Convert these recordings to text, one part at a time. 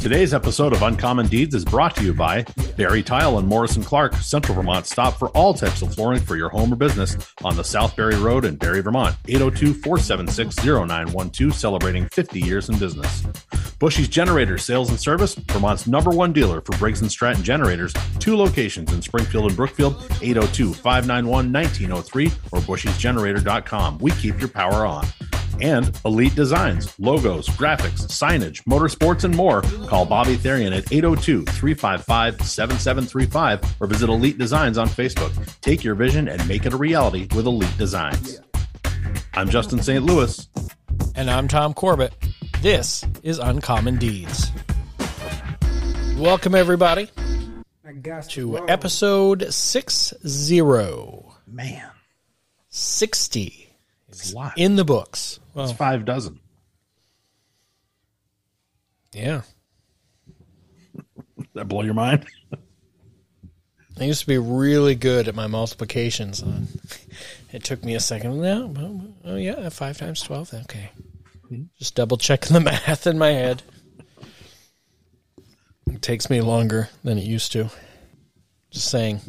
Today's episode of Uncommon Deeds is brought to you by Barre Tile and Morrison Clark, Central Vermont stop for all types of flooring for your home or business on the South Barre Road in Barre, Vermont. 802 476 0912, celebrating 50 years in business. Bushy's Generator Sales and Service, Vermont's number one dealer for Briggs and Stratton generators, two locations in Springfield and Brookfield, 802 591 1903 or bushysgenerator.com. We keep your power on and Elite Designs, logos, graphics, signage, motorsports, and more. Call Bobby Therian at 802 355 7735 or visit Elite Designs on Facebook. Take your vision and make it a reality with Elite Designs. I'm Justin St. Louis. And I'm Tom Corbett. This is Uncommon Deeds. Welcome, everybody, to episode 60. Man, 60 it's a lot. in the books. It's five dozen. yeah. That blow your mind? I used to be really good at my multiplications. On it took me a second. No, oh, oh yeah, five times twelve. Okay, mm-hmm. just double checking the math in my head. It takes me longer than it used to. Just saying,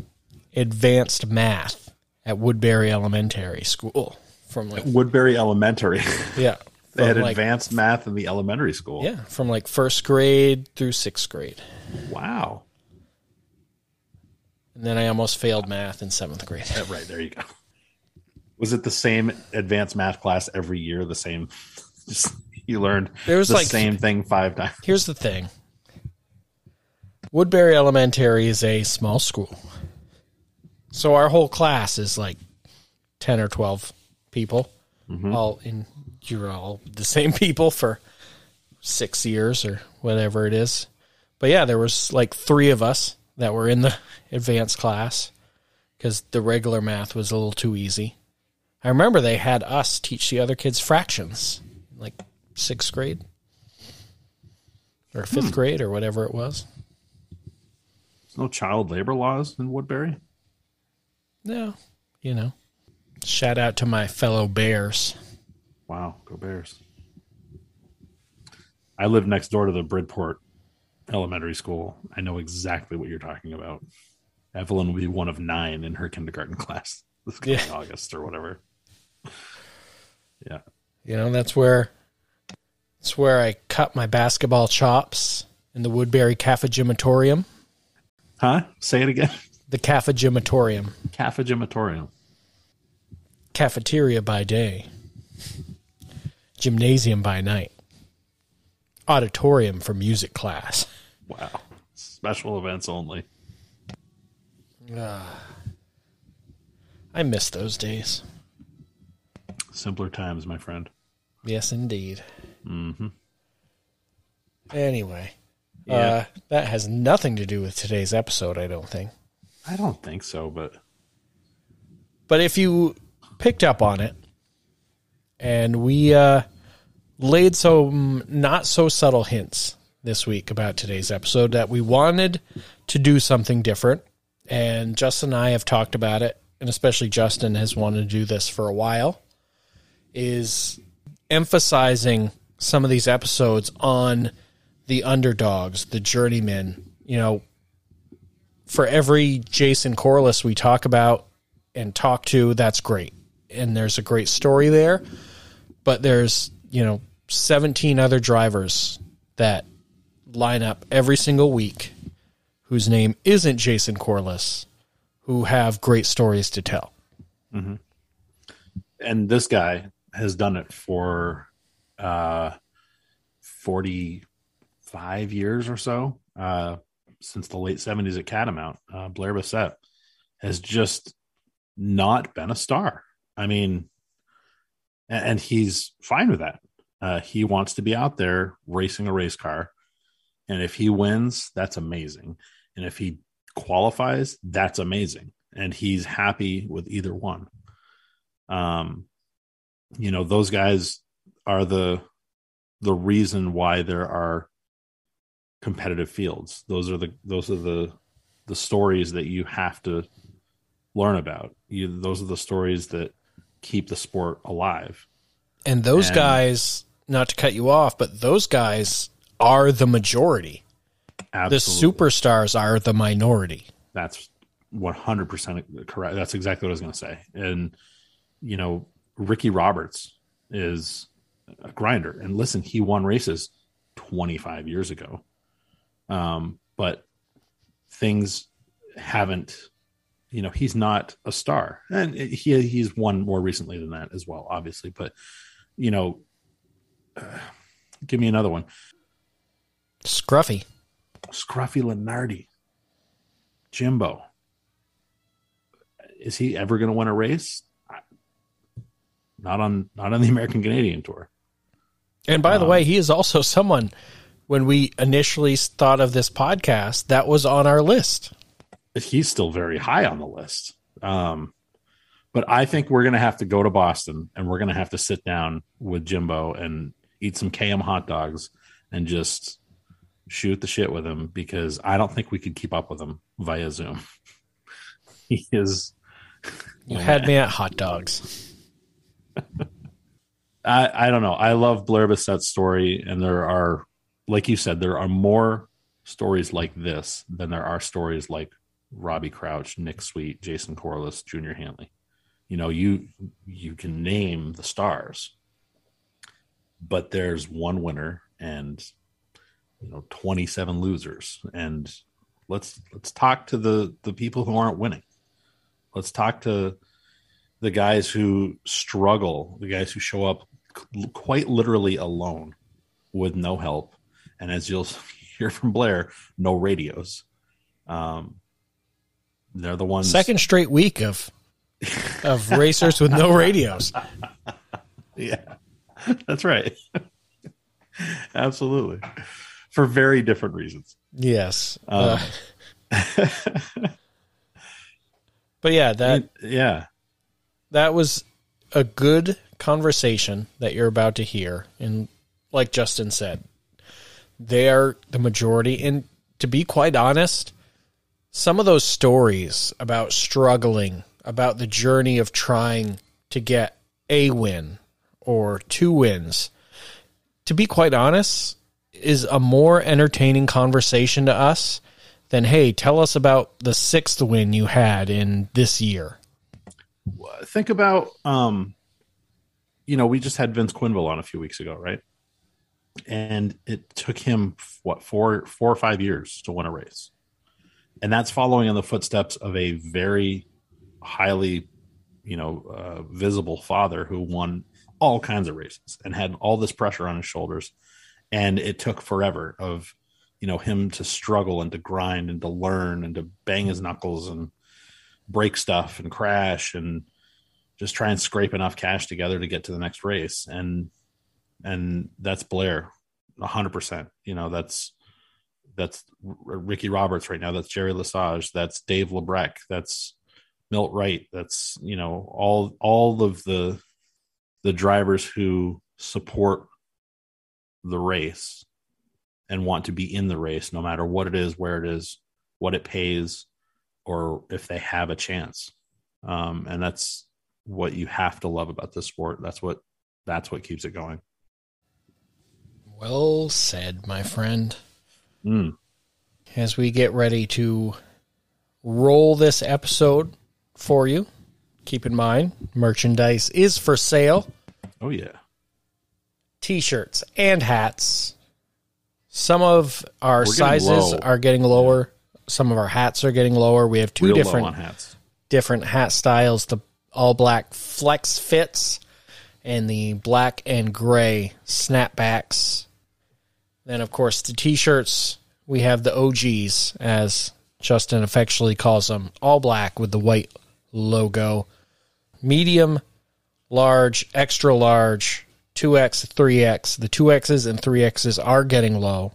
advanced math at Woodbury Elementary School from like Woodbury Elementary. yeah, they had like, advanced math in the elementary school. yeah from like first grade through sixth grade, Wow. and then I almost failed math in seventh grade. Right, there you go. Was it the same advanced math class every year? The same just you learned There was the like same thing five times. Here's the thing Woodbury Elementary is a small school. So our whole class is like 10 or 12 people. Mm-hmm. All in, you're all the same people for six years or whatever it is. But yeah, there was like three of us that were in the advanced class because the regular math was a little too easy. I remember they had us teach the other kids fractions, like sixth grade or fifth hmm. grade or whatever it was. No child labor laws in Woodbury. No, you know. Shout out to my fellow bears. Wow, go Bears! I live next door to the Bridport Elementary School. I know exactly what you're talking about. Evelyn will be one of nine in her kindergarten class this coming Yeah. August or whatever. Yeah, You know, that's where that's where I cut my basketball chops in the Woodbury Cafegimatorium. huh? Say it again. The Cafegimatorium. Cafegimatorium. Cafeteria by day. Gymnasium by night. Auditorium for music class. Wow, special events only. I miss those days. Simpler times, my friend. Yes, indeed. Mm-hmm. Anyway, Yeah. uh, that has nothing to do with today's episode, I don't think. I don't think so, but But if you picked up on it, and we uh, laid some not so subtle hints this week about today's episode that we wanted to do something different, and Justin and I have talked about it, and especially Justin has wanted to do this for a while, is emphasizing some of these episodes on the underdogs, the journeymen. You know, for every Jason Corliss we talk about and talk to, that's great. And there's a great story there. But there's, you know, 17 other drivers that line up every single week whose name isn't Jason Corliss who have great stories to tell. and this guy has done it for uh 45 years or so uh since the late 70s at catamount uh blair Bassett has just not been a star i mean and he's fine with that. Uh he wants to be out there racing a race car. And if he wins that's amazing. And if he qualifies that's amazing. And he's happy with either one. Um you know those guys are the the reason why there are competitive fields. Those are the those are the the stories that you have to learn about. You those are the stories that keep the sport alive And those And- guys, not to cut you off, but those guys are the majority. Absolutely. The superstars are the minority. That's 100% correct. That's exactly what I was going to say. And, you know, Ricky Roberts is a grinder. And listen, he won races 25 years ago. Um, but things haven't, you know, he's not a star. And he he's won more recently than that as well, obviously. But, you know, uh, give me another one. Scruffy. Scruffy Lenardi. Jimbo. Is he ever going to win a race? Not on not on the American Canadian Tour. And by um, the way, he is also someone when we initially thought of this podcast that was on our list. He's still very high on the list. Um, but I think we're going to have to go to Boston and we're going to have to sit down with Jimbo and eat some KM hot dogs and just shoot the shit with him because I don't think we could keep up with him via Zoom. he is. You had me at hot dogs. I, I don't know. I love Blair Bissette's story, and there are, like you said, there are more stories like this than there are stories like Robbie Crouch, Nick Sweet, Jason Corliss, Junior Hanley. You know, you you can name the stars, but there's one winner and you know 27 losers. And let's let's talk to the the people who aren't winning. Let's talk to the guys who struggle the guys who show up quite literally alone with no help. And as you'll hear from blair no radios. Um they're the ones second straight week of of racers with no radios yeah that's right absolutely for very different reasons. Yes. Um, uh, but yeah, that yeah, that was a good conversation that you're about to hear, and like Justin said, they are the majority. And to be quite honest, some of those stories about struggling, about the journey of trying to get a win or two wins, to be quite honest, is a more entertaining conversation to us than, hey, tell us about the sixth win you had in this year. Think about, um, you know, we just had Vince Quenneville on a few weeks ago, right? And it took him what four, four or five years to win a race, and that's following in the footsteps of a very highly, you know, uh, visible father who won all kinds of races and had all this pressure on his shoulders. And it took forever of you know him to struggle and to grind and to learn and to bang his knuckles and break stuff and crash and just try and scrape enough cash together to get to the next race. And and that's blair 100% you know that's that's ricky roberts right now that's jerry lesage that's dave labreck that's milt wright that's you know all all of the the drivers who support the race and want to be in the race no matter what it is, where it is, what it pays, or if they have a chance. Um, and that's what you have to love about this sport. That's what that's what keeps it going. Well said, my friend. Mm. As we get ready to roll this episode for you, keep in mind merchandise is for sale. Oh yeah t-shirts and hats. Some of our sizes are getting lower. Some of our hats are getting lower. We have two Real different hats. different hat styles: the all black flex fits and the black and gray snapbacks. Then, of course, the t-shirts. We have the OGs, as Justin affectionately calls them, all black with the white logo. Medium, large, extra large, 2X, 3X. The 2Xs and 3Xs are getting low,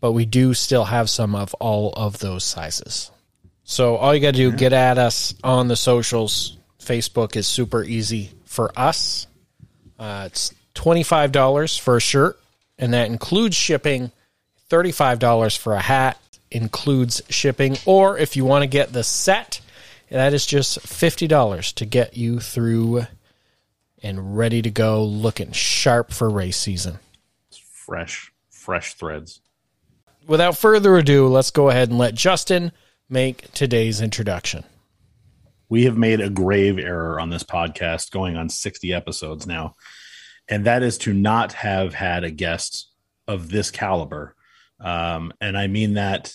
but we do still have some of all of those sizes. So all you got to do, get at us on the socials. Facebook is super easy for us. Uh, it's $25 for a shirt, and that includes shipping. $35 for a hat includes shipping. Or if you want to get the set, that is just $50 to get you through and ready to go, looking sharp for race season. Fresh, fresh threads. without further ado, let's go ahead and let Justin make today's introduction. We have made a grave error on this podcast going on 60 episodes now, and that is to not have had a guest of this caliber. Um, and I mean that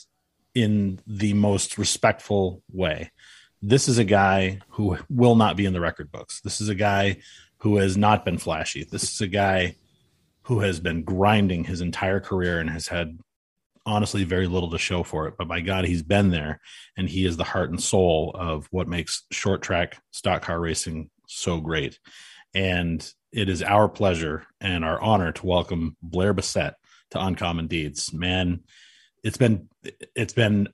in the most respectful way. This is a guy who will not be in the record books. This is a guy who has not been flashy. This is a guy who has been grinding his entire career and has had honestly very little to show for it. But by God, he's been there and he is the heart and soul of what makes short track stock car racing so great. And it is our pleasure and our honor to welcome Blair Bassett to Uncommon Deeds. Man, it's been it's been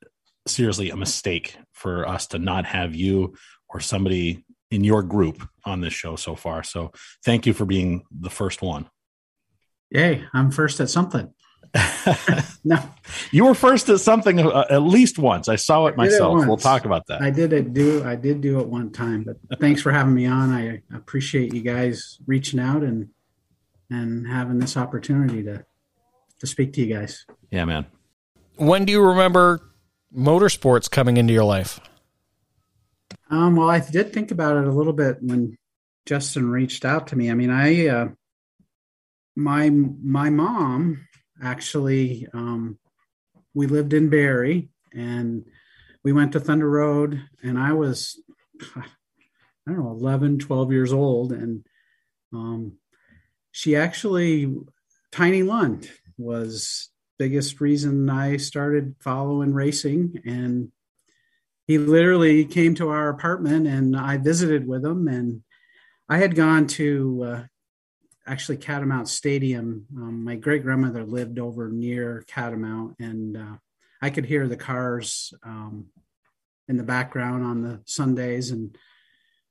seriously a mistake for us to not have you or somebody in your group on this show so far. So thank you for being the first one. Yay, I'm first at something. no, you were first at something uh, at least once. I saw it myself. It we'll talk about that. I did it do. I did do it one time, but thanks for having me on. I appreciate you guys reaching out and and having this opportunity to to speak to you guys. Yeah, man. When do you remember motorsports coming into your life? Um, well, I did think about it a little bit when Justin reached out to me. I mean, I uh, my my mom actually um, we lived in Barre and we went to Thunder Road and I was I don't know 11 12 years old and um, she actually Tiny Lund was biggest reason I started following racing and he literally came to our apartment and I visited with him and I had gone to uh, actually Catamount Stadium. Um, my great grandmother lived over near Catamount, and uh, I could hear the cars um, in the background on the Sundays. And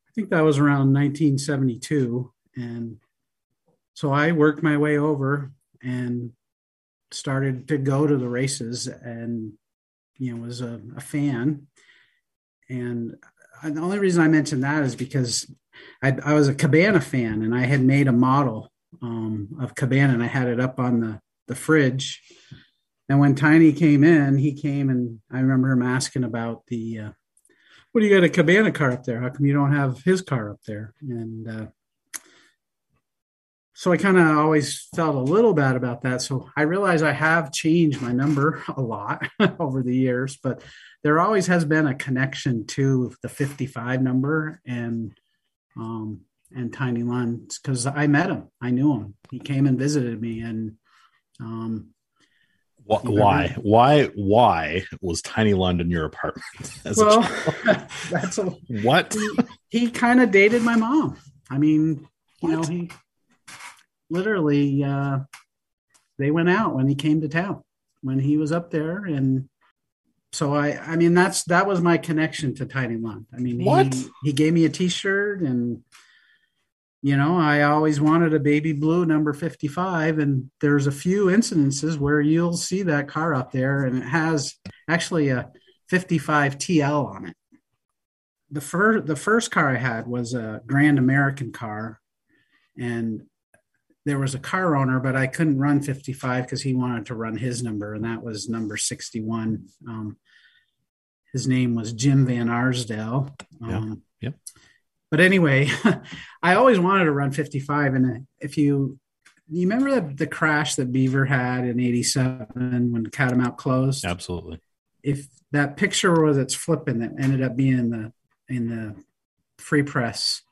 I think that was around 1972. And so I worked my way over and started to go to the races and, you know, was a, a fan. And the only reason I mentioned that is because I, I, was a Cabana fan and I had made a model um, of Cabana and I had it up on the, the fridge. And when Tiny came in, he came and I remember him asking about the, uh, what do you got a Cabana car up there? How come you don't have his car up there? And uh, so I kind of always felt a little bad about that. So I realize I have changed my number a lot over the years, but there always has been a connection to the 55 number. And um, and Tiny Lund because I met him. I knew him. He came and visited me, and um, why, why, why was Tiny Lund in your apartment? well, that's a what he, he kind of dated my mom. I mean, you know, he literally uh, they went out when he came to town when he was up there, and so I, I mean, that's that was my connection to Tiny Lund. I mean, what he, he gave me a T-shirt and you know, I always wanted a baby blue number 55, and there's a few incidences where you'll see that car up there, and it has actually a 55 TL on it. The first the first car I had was a Grand American car, and there was a car owner, but I couldn't run 55 because he wanted to run his number, and that was number 61. Um, his name was Jim Van Arsdale. Um, yeah. But anyway, I always wanted to run 55. And if you, you remember the, the crash that Beaver had in 87 when Catamount closed? Absolutely. If that picture was it's flipping that ended up being in the, in the free press,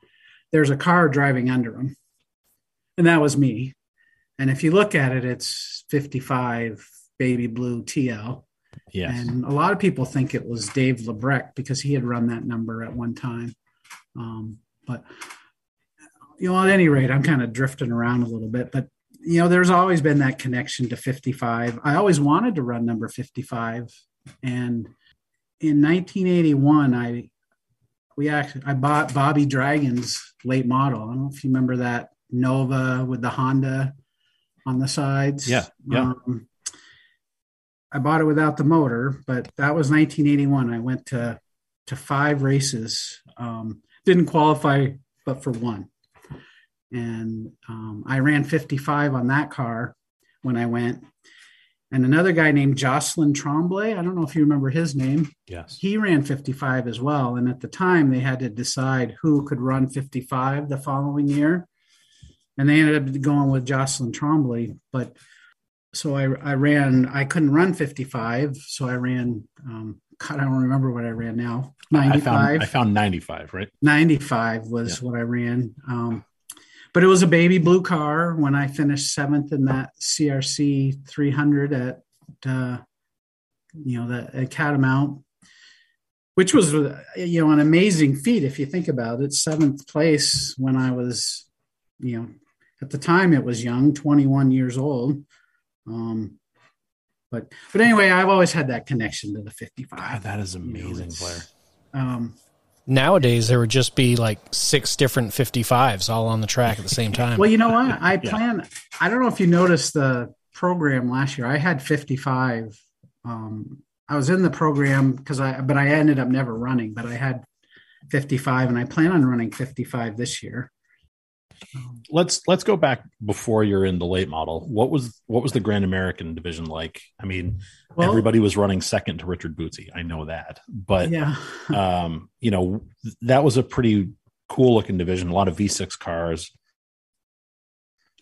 there's a car driving under him. And that was me. And if you look at it, it's 55 baby blue TL. Yes. And a lot of people think it was Dave Labreck because he had run that number at one time. Um, but you know, at any rate, I'm kind of drifting around a little bit. But you know, there's always been that connection to 55. I always wanted to run number 55, and in 1981, I we actually I bought Bobby Dragon's late model. I don't know if you remember that Nova with the Honda on the sides. Yeah, yeah. Um, I bought it without the motor, but that was 1981. I went to to five races. Um, didn't qualify but for one. And um, I ran 55 on that car when I went. and another guy named Jocelyn Tremblay. I don't know if you remember his name. Yes. He ran 55 as well. And at the time, they had to decide who could run 55 the following year. And they ended up going with Jocelyn Trombley. But so I, I ran, I couldn't run 55. So I ran, um, God, I don't remember what I ran now. 95. I found, I found 95, right? 95 was yeah. what I ran. Um, but it was a baby blue car when I finished seventh in that CRC 300 at, uh, you know, the at Catamount, which was, you know, an amazing feat if you think about it. Seventh place when I was, you know, at the time it was young, 21 years old. Um, but but anyway, I've always had that connection to the 55. God, that is amazing, you know, Um, Nowadays, there would just be like six different 55s all on the track at the same time. well, you know what? I plan, yeah. I don't know if you noticed the program last year. I had 55. Um, I was in the program because I, but I ended up never running, but I had 55 and I plan on running 55 this year let's let's go back before you're in the late model. What was what was the Grand American division like? I mean, well, everybody was running second to Richard Bootsy. I know that, but yeah, um, you know that was a pretty cool looking division. A lot of V6 cars.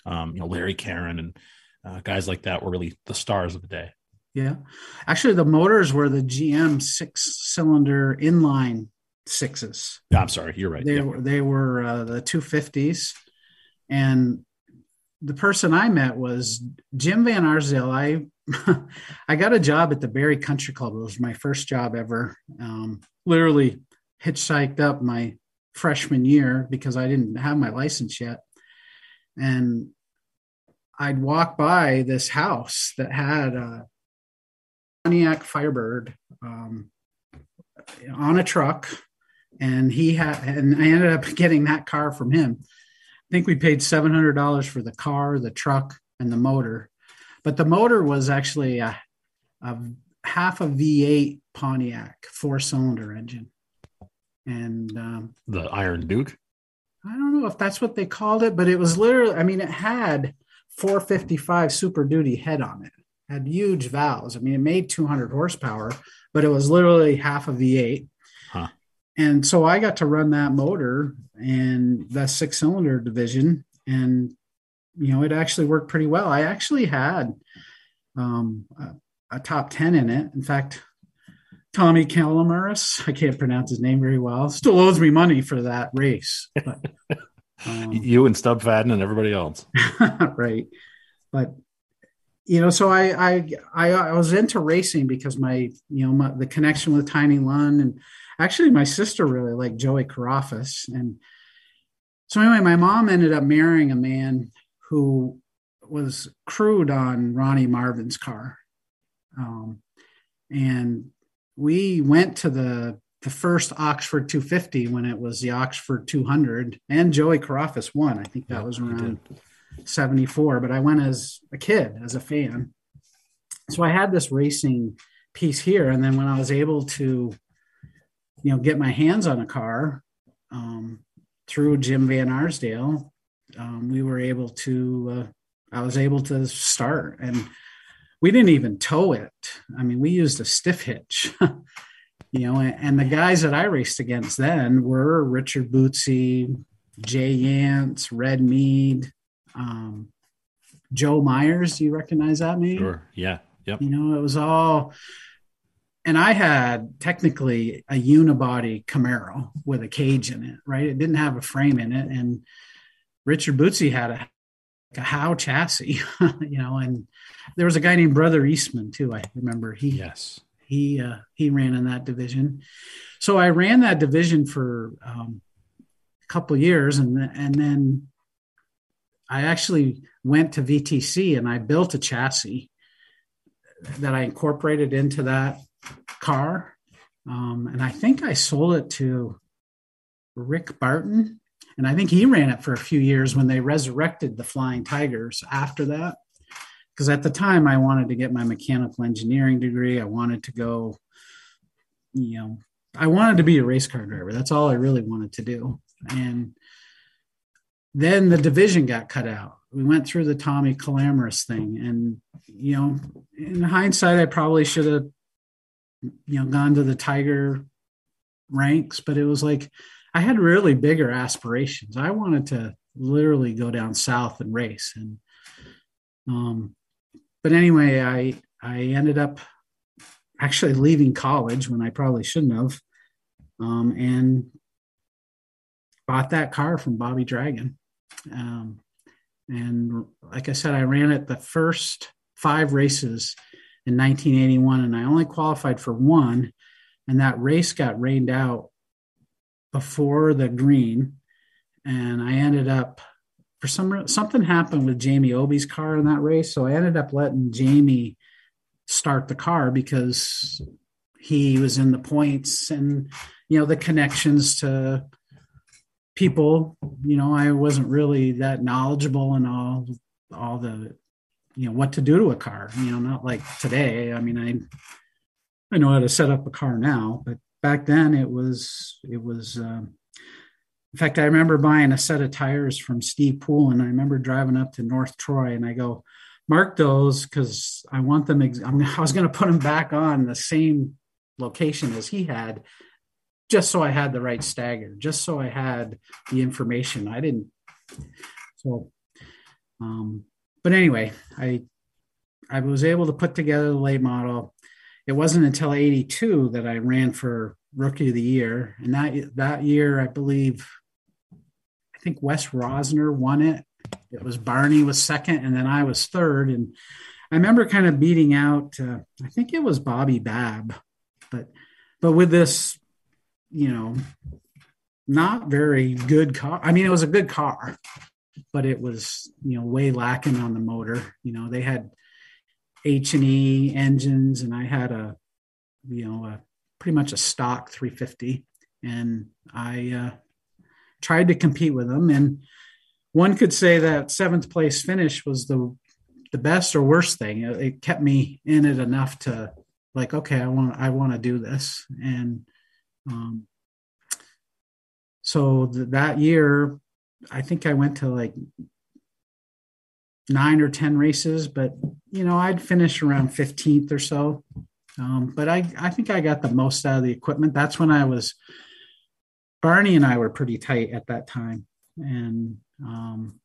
Um, you know, Larry Karen and uh, guys like that were really the stars of the day. Yeah, actually, the motors were the GM six cylinder inline sixes. Yeah, I'm sorry, you're right. They were they were uh, the 250s, and the person I met was Jim Van Arsdale. I I got a job at the Barre Country Club. It was my first job ever. Um, literally hitchhiked up my freshman year because I didn't have my license yet, and I'd walk by this house that had a Pontiac Firebird um, on a truck and he had and I ended up getting that car from him. I think we paid seven hundred dollars for the car, the truck, and the motor, but the motor was actually a, a half a V8 Pontiac four cylinder engine, and um, the Iron Duke. I don't know if that's what they called it, but it was literally. I mean, it had 455 Super Duty head on it. it had huge valves. I mean, it made 200 horsepower, but it was literally half a V8 and so I got to run that motor and that six cylinder division, and you know it actually worked pretty well. I actually had um, a, a, top ten in it. In fact, Tommy Calamaris, I can't pronounce his name very well, still owes me money for that race. But, um, you and Stub Fadden and everybody else, right? But you know, so I, I I I was into racing because my you know my, the connection with Tiny Lund and actually my sister really liked Joey Carafas. And so anyway, my mom ended up marrying a man who was crewed on Ronnie Marvin's car. Um, and we went to the the first Oxford 250 when it was the Oxford 200, and Joey Carafas won. I think that yeah, was around 74, but I went as a kid, as a fan. So I had this racing piece here, and then when I was able to you know get my hands on a car um, through Jim Van Arsdale, um, we were able to. Uh, I was able to start, and we didn't even tow it. I mean, we used a stiff hitch. you know, and the guys that I raced against then were Richard Bootsy, Jay Yance, Red Mead, um, Joe Myers. Do you recognize that name? Sure. Yeah. Yep. You know, it was all and I had technically a unibody Camaro with a cage in it, right? It didn't have a frame in it. And Richard Bootsy had a, a Howe chassis, you know, and there was a guy named Brother Eastman too. I remember he, yes, he, uh, he ran in that division. So I ran that division for um, a couple years and, and then I actually went to VTC and I built a chassis that I incorporated into that car. Um, and I think I sold it to Rick Barton. And I think he ran it for a few years when they resurrected the Flying Tigers after that. Because at the time, I wanted to get my mechanical engineering degree. I wanted to go, you know, I wanted to be a race car driver. That's all I really wanted to do. And then the division got cut out. we went through the Tommy Calamitous thing, and you know, in hindsight, I probably should have, you know, gone to the Tiger ranks, but it was like I had really bigger aspirations. I wanted to literally go down south and race, and um, but anyway, I I ended up actually leaving college when I probably shouldn't have, um, and bought that car from Bobby Dragon. Um, and like I said, I ran it the first five races in 1981, and I only qualified for one. And that race got rained out before the green, and I ended up for some something happened with Jamie Obi's car in that race, so I ended up letting Jamie start the car because he was in the points and you know the connections to people you know i wasn't really that knowledgeable in all all the you know what to do to a car you know not like today i mean i i know how to set up a car now but back then it was it was um, in fact i remember buying a set of tires from steve pool and i remember driving up to north troy and i go mark those because i want them ex- i was going to put them back on the same location as he had just so I had the right stagger, just so I had the information. I didn't. So, um, but anyway, I I was able to put together the late model. It wasn't until '82 that I ran for Rookie of the Year, and that that year, I believe, I think Wes Rosner won it. It was Barney was second, and then I was third. And I remember kind of beating out. Uh, I think it was Bobby Babb, but but with this you know, not very good car. I mean, it was a good car, but it was, you know, way lacking on the motor. You know, they had H and E engines, and I had a, you know, a pretty much a stock 350, and I uh, tried to compete with them. And one could say that seventh place finish was the the best or worst thing. It, it kept me in it enough to like, okay, I want I want to do this, and um, so th- that year, I think I went to like nine or 10 races, but you know, I'd finish around 15th or so. Um, but I, I think I got the most out of the equipment. That's when I was, Barney and I were pretty tight at that time. And um,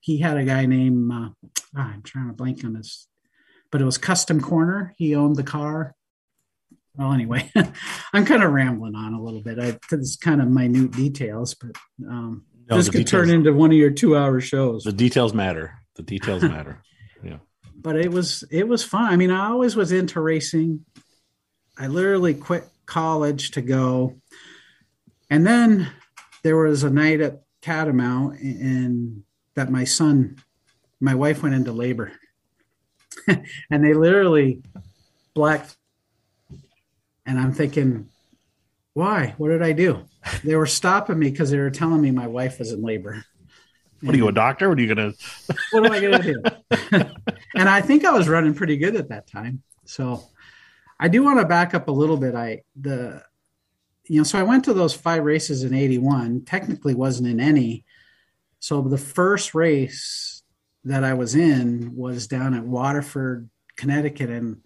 he had a guy named, uh, ah, I'm trying to blank on his, but it was Custom Corner. He owned the car well, anyway, I'm kind of rambling on a little bit. I it's kind of minute details, but um, no, this could details, turn into one of your two-hour shows. The details matter. The details matter. Yeah. But it was it was fun. I mean, I always was into racing. I literally quit college to go, and then there was a night at Catamount, and that my son, my wife went into labor, and they literally black and I'm thinking, why? What did I do? They were stopping me because they were telling me my wife was in labor. What are you, a doctor? What are you gonna? what am I gonna do? and I think I was running pretty good at that time. So I do want to back up a little bit. I the you know, so I went to those five races in '81. Technically, wasn't in any. So the first race that I was in was down at Waterford, Connecticut, and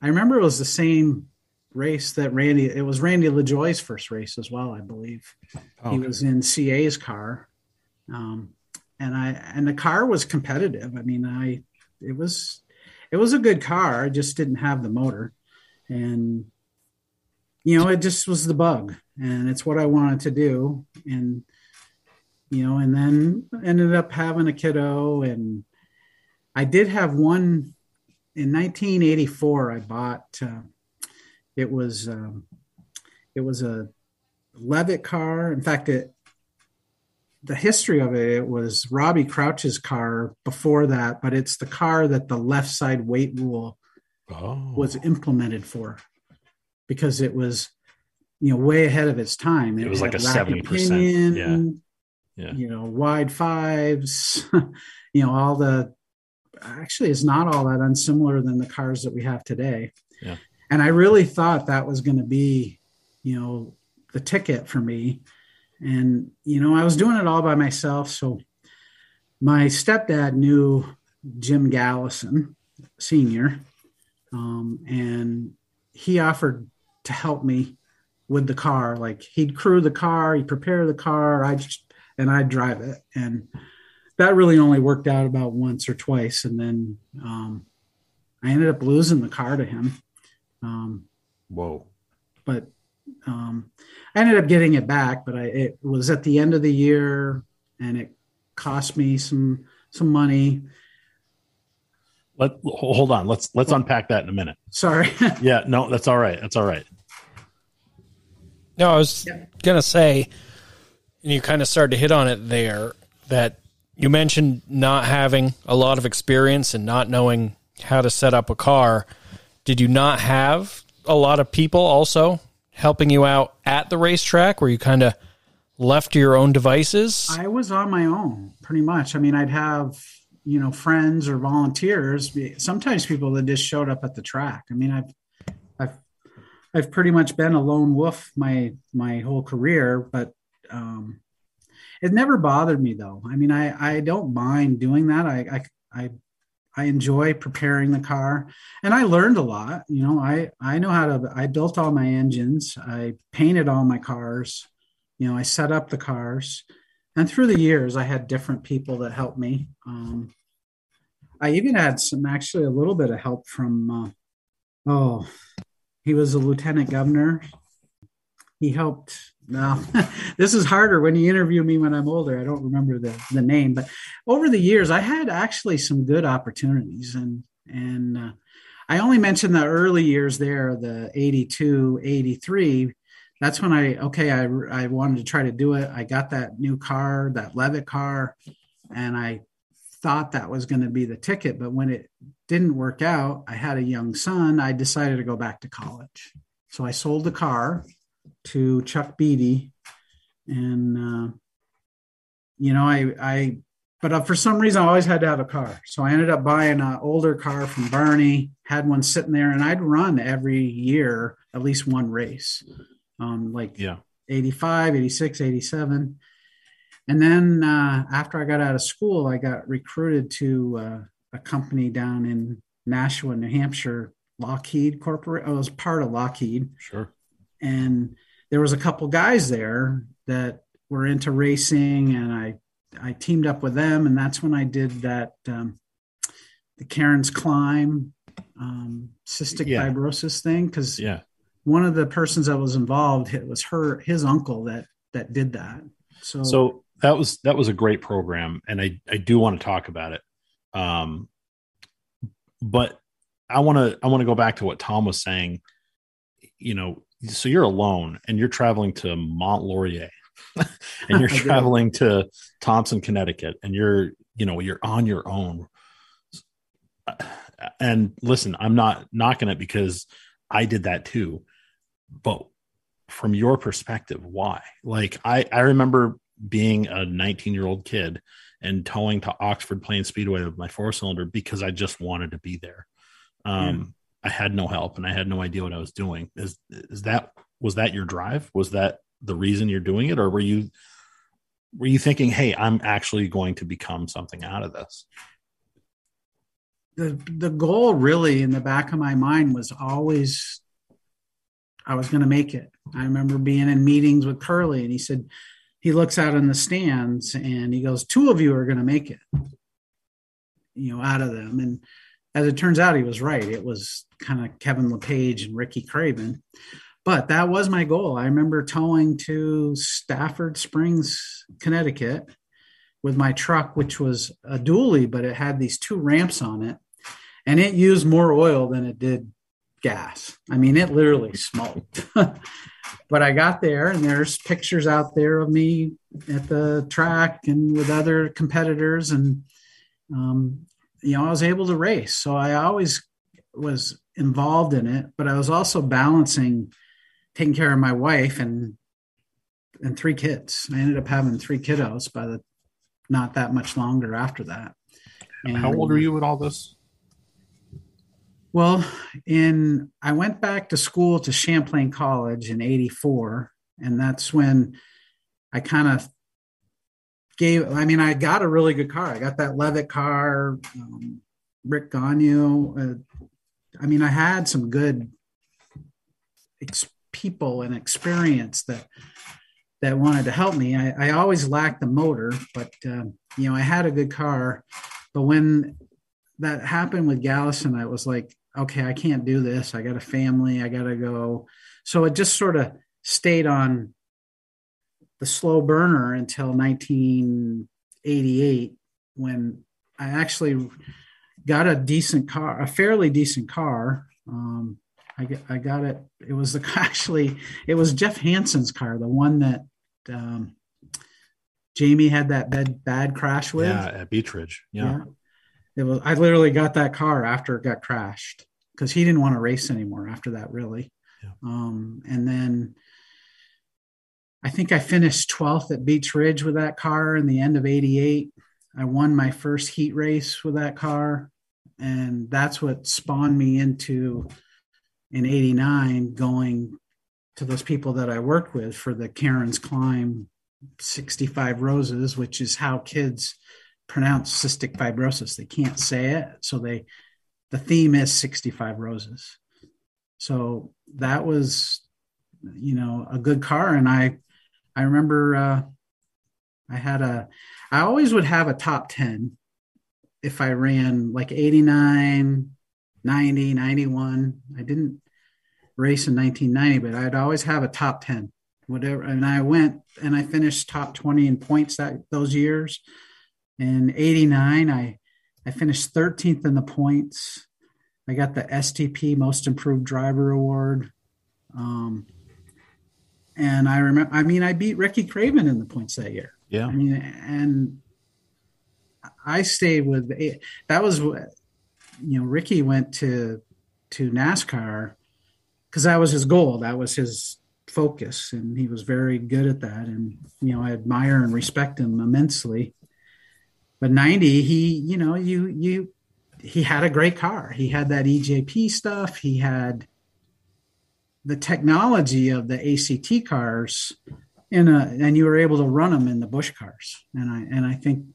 I remember it was the same race that Randy, it was Randy LaJoie's first race as well, I believe. Oh, he was in CA's car. Um, and I, and the car was competitive. I mean, I, it was, it was a good car. I just didn't have the motor. And, you know, it just was the bug and it's what I wanted to do. And, you know, and then ended up having a kiddo. And I did have one in 1984. I bought, uh, it was um, it was a Levitt car. In fact, it the history of it, it was Robbie Crouch's car before that, but it's the car that the left side weight rule oh. was implemented for because it was you know way ahead of its time. It, it was like a seventy percent, yeah. yeah, you know, wide fives, you know, all the actually it's not all that unsimilar than the cars that we have today. Yeah and I really thought that was going to be, you know, the ticket for me. And you know, I was doing it all by myself, so my stepdad knew Jim Gallison, senior, um, and he offered to help me with the car. Like he'd crew the car, he'd prepare the car, I just and I'd drive it. And that really only worked out about once or twice. And then um, I ended up losing the car to him. Um, Whoa. But um, I ended up getting it back, but I, it was at the end of the year and it cost me some some money. Let hold on. Let's let's unpack that in a minute. Sorry. yeah, no, that's all right. That's all right. No, I was yeah. gonna say, and you kind of started to hit on it there that you mentioned not having a lot of experience and not knowing how to set up a car. Did you not have a lot of people also helping you out at the racetrack where you kind of left to your own devices? I was on my own pretty much. I mean, I'd have, you know, friends or volunteers, sometimes people that just showed up at the track. I mean, I've I've I've pretty much been a lone wolf my my whole career, but um it never bothered me though. I mean, I I don't mind doing that. I I I I enjoy preparing the car and I learned a lot. You know, I, I know how to, I built all my engines. I painted all my cars. You know, I set up the cars and through the years I had different people that helped me. Um, I even had some, actually a little bit of help from, uh, oh, he was a lieutenant governor. He helped no, this is harder when you interview me when I'm older. I don't remember the, the name, but over the years, I had actually some good opportunities. And, and uh, I only mentioned the early years there, the 82, 83. That's when I, okay, I, I wanted to try to do it. I got that new car, that Levitt car, and I thought that was going to be the ticket. But when it didn't work out, I had a young son. I decided to go back to college. So I sold the car to Chuck Beatty, and uh, you know, I I but uh, for some reason I always had to have a car, so I ended up buying an older car from Barney. Had one sitting there, and I'd run every year at least one race, um, like yeah, 85, 86, 87. And then uh, after I got out of school, I got recruited to uh, a company down in Nashua, New Hampshire, Lockheed Corporate. I was part of Lockheed. Sure. And there was a couple guys there that were into racing, and I I teamed up with them, and that's when I did that um, the Karen's climb um, cystic yeah. fibrosis thing because yeah. one of the persons that was involved it was her his uncle that that did that. So so that was that was a great program, and I I do want to talk about it. Um, but I want to I want to go back to what Tom was saying. You know, so you're alone and you're traveling to Mont Laurier and you're traveling to Thompson, Connecticut, and you're, you know, you're on your own. And listen, I'm not knocking it because I did that too. But from your perspective, why? Like I, I remember being a 19 year old kid and towing to Oxford Plains Speedway with my four cylinder because I just wanted to be there. Um, I had no help and I had no idea what I was doing. Is is that was that your drive? Was that the reason you're doing it, or were you were you thinking, "Hey, I'm actually going to become something out of this"? The the goal, really, in the back of my mind, was always I was going to make it. I remember being in meetings with Curly, and he said he looks out in the stands and he goes, two of you are going to make it, you know, out of them, and as it turns out, he was right. It was kind of Kevin LePage and Ricky Craven. But that was my goal. I remember towing to Stafford Springs, Connecticut with my truck, which was a dually, but it had these two ramps on it. And it used more oil than it did gas. I mean, it literally smoked. but I got there, and there's pictures out there of me at the track and with other competitors. And um, you know, I was able to race. So I always was involved in it, but I was also balancing taking care of my wife and and three kids. I ended up having three kiddos by the not that much longer after that. And How old are you with all this? Well, in I went back to school to Champlain College in 84 and that's when I kind of gave. I mean, I got a really good car. I got that Levitt car, um, Rick Gagne. Uh, I mean, I had some good ex- people and experience that that wanted to help me. I, I always lacked the motor, but uh, you know, I had a good car. But when that happened with Gallison, I was like, okay, I can't do this. I got a family. I got to go. So it just sort of stayed on the slow burner until 1988 when I actually got a decent car, a fairly decent car. Um, I, I got it. It was the actually it was Jeff Hansen's car, the one that um, Jamie had that bad bad crash with. Yeah, at Beech Ridge. Yeah. yeah. It was. I literally got that car after it got crashed because he didn't want to race anymore after that, really. Yeah. Um, and then I think I finished 12th at Beech Ridge with that car in the end of 88. I won my first heat race with that car. And that's what spawned me into in 89 going to those people that I worked with for the Karen's Climb 65 Roses, which is how kids pronounce cystic fibrosis. They can't say it. So they, the theme is 65 Roses. So that was, you know, a good car. And I, I remember uh, I had a, I always would have a top 10 if I ran like 89, 90, 91. I didn't race in 1990, but I'd always have a top 10, whatever. And I went and I finished top 20 in points that those years. In 89, I, I finished 13th in the points. I got the STP Most Improved Driver Award. Um, and I remember, I mean, I beat Ricky Craven in the points that year. Yeah. I mean, and I stayed with that was what you know Ricky went to to NASCAR because that was his goal. That was his focus, and he was very good at that. And you know, I admire and respect him immensely. But ninety, he you know you you he had a great car. He had that EJP stuff. He had the technology of the ACT cars in a, and you were able to run them in the Busch cars. And I, and I think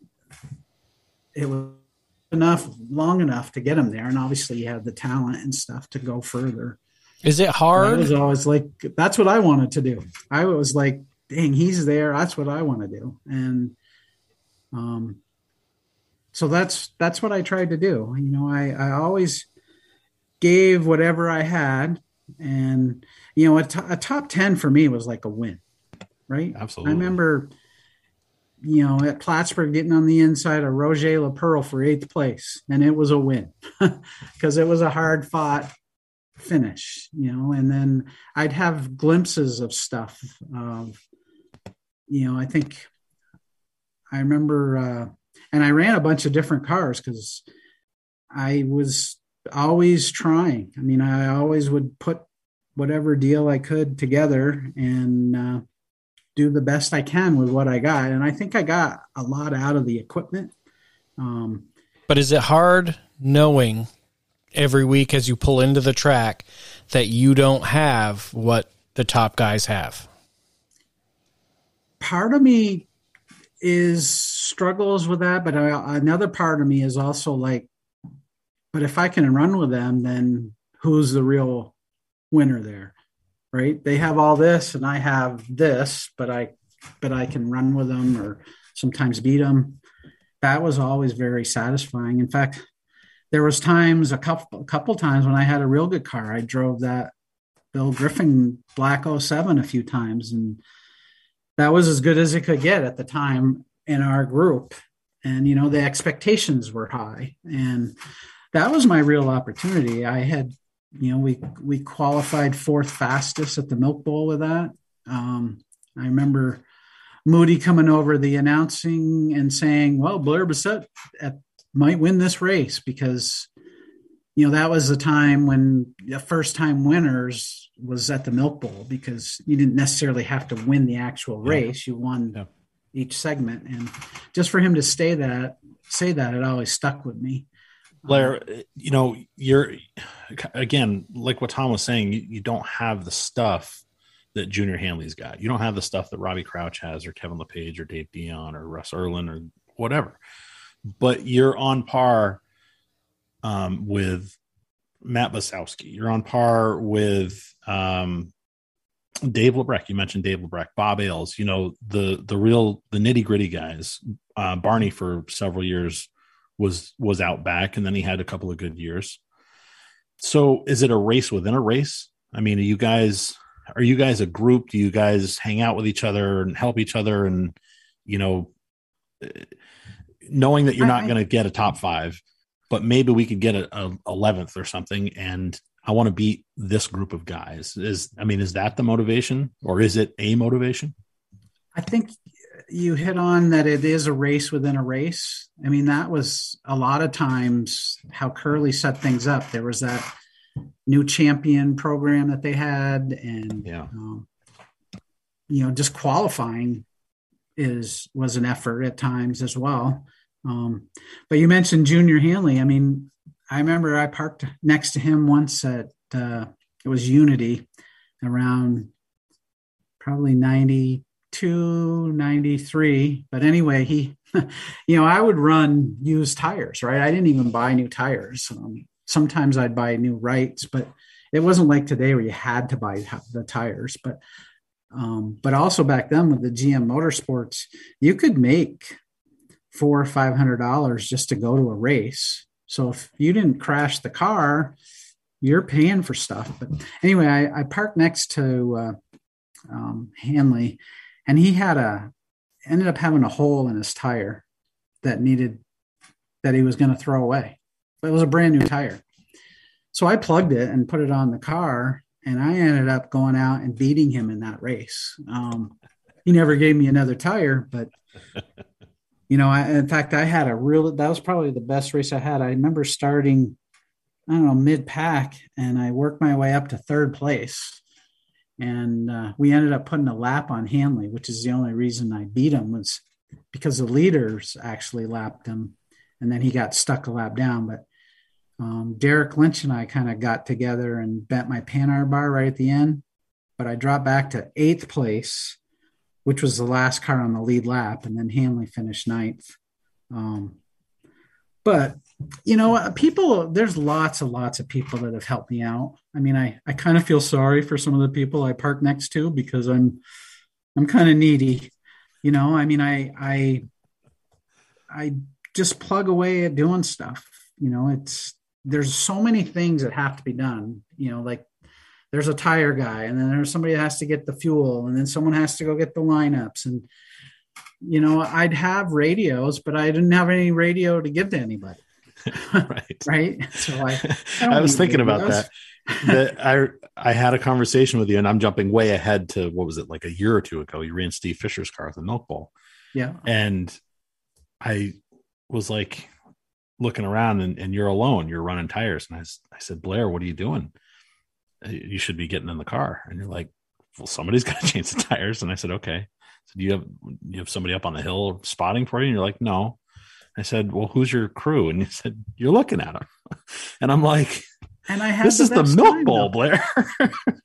it was enough, long enough to get them there. And obviously you have the talent and stuff to go further. Is it hard? I was always like, that's what I wanted to do. I was like, dang, he's there. That's what I want to do. And, um, so that's, that's what I tried to do. You know, I, I always gave whatever I had and you know a, to- a top 10 for me was like a win right? Absolutely. i remember you know at plattsburgh getting on the inside of roger laperle for eighth place and it was a win because it was a hard fought finish you know? And then i'd have glimpses of stuff of you know i think i remember uh and i ran a bunch of different cars because i was always trying. I mean, I always would put whatever deal I could together and uh, do the best I can with what I got. And I think I got a lot out of the equipment. Um, but is it hard knowing every week as you pull into the track that you don't have what the top guys have? Part of me is struggles with that, but I, another part of me is also like, but if I can run with them, then who's the real winner there? Right? They have all this and I have this, but I but I can run with them or sometimes beat them. That was always very satisfying. In fact, there was times a couple a couple times when I had a real good car. I drove that Bill Griffin Black 07 a few times and that was as good as it could get at the time in our group. And you know, the expectations were high and that was my real opportunity. I had, you know, we we qualified fourth fastest at the Milk Bowl with that. Um, I remember Moody coming over the announcing and saying, "Well, Blair Bassett at, might win this race because." You know, that was the time when the first time winners was at the Milk Bowl because you didn't necessarily have to win the actual race. You won yeah. each segment. And just for him to say that, say that, it always stuck with me. Blair, you know, you're again like what Tom was saying. You, you don't have the stuff that Junior Hanley's got. You don't have the stuff that Robbie Crouch has, or Kevin LePage, or Dave Dion, or Russ Erlin, or whatever. But you're on par um, with Matt Basowski. You're on par with um, Dave Labreck. You mentioned Dave Labreck, Bob Ailes. You know the the real the nitty gritty guys. Uh, Barney for several years was was out back, and then he had a couple of good years. So, is it a race within a race? I mean, are you guys are you guys a group? Do you guys hang out with each other and help each other? And you know, knowing that you're not going to get a top five, but maybe we could get a eleventh or something, and I want to beat this group of guys. Is I mean, is that the motivation, or is it a motivation? I think you hit on that it is a race within a race. I mean, that was a lot of times how Curley set things up. There was that new champion program that they had, and yeah. Um, you know, just qualifying is was an effort at times as well. Um, but you mentioned Junior Hanley. I mean, I remember I parked next to him once at uh, it was Unity around probably 92, 93. But anyway, he, you know, I would run used tires, right? I didn't even buy new tires. Um, sometimes I'd buy new rights, but it wasn't like today where you had to buy the tires. But um, but also back then with the GM Motorsports, you could make four or five hundred dollars just to go to a race. So if you didn't crash the car, you're paying for stuff. But anyway, I, I parked next to uh, um, Hanley, and he had a ended up having a hole in his tire that needed that he was going to throw away. But it was a brand new tire. So I plugged it and put it on the car, and I ended up going out and beating him in that race. Um, he never gave me another tire, but you know, I, in fact, I had a real, that was probably the best race I had. I remember starting, I don't know, mid pack, and I worked my way up to third place. And uh, we ended up putting a lap on Hanley, which is the only reason I beat him was because the leaders actually lapped him. And then he got stuck a lap down. But um, Derek Lynch and I kind of got together and bent my Panhard bar right at the end. But I dropped back to eighth place which was the last car on the lead lap, and then Hanley finished ninth. Um, but you know, uh, people, there's lots and lots of people that have helped me out. I mean, I I kind of feel sorry for some of the people I park next to because I'm I'm kind of needy. You know, I mean, I I I just plug away at doing stuff. You know, it's there's so many things that have to be done. You know, like there's a tire guy and then there's somebody that has to get the fuel and then someone has to go get the lineups and you know i'd have radios but i didn't have any radio to give to anybody right right so i i, I was thinking about that that i i had a conversation with you and i'm jumping way ahead to what was it like a year or two ago you ran steve fisher's car with the milk bowl yeah and i was like looking around and, and you're alone you're running tires and I, I said blair what are you doing uh, you should be getting in the car. And you're like, well, somebody's got to change the tires. And I said, okay. So do you have, you have somebody up on the hill spotting for you? And you're like, no. I said, well, who's your crew? And you said, you're looking at them. And I'm like, and I had this the is the milk time, bowl, though. Blair.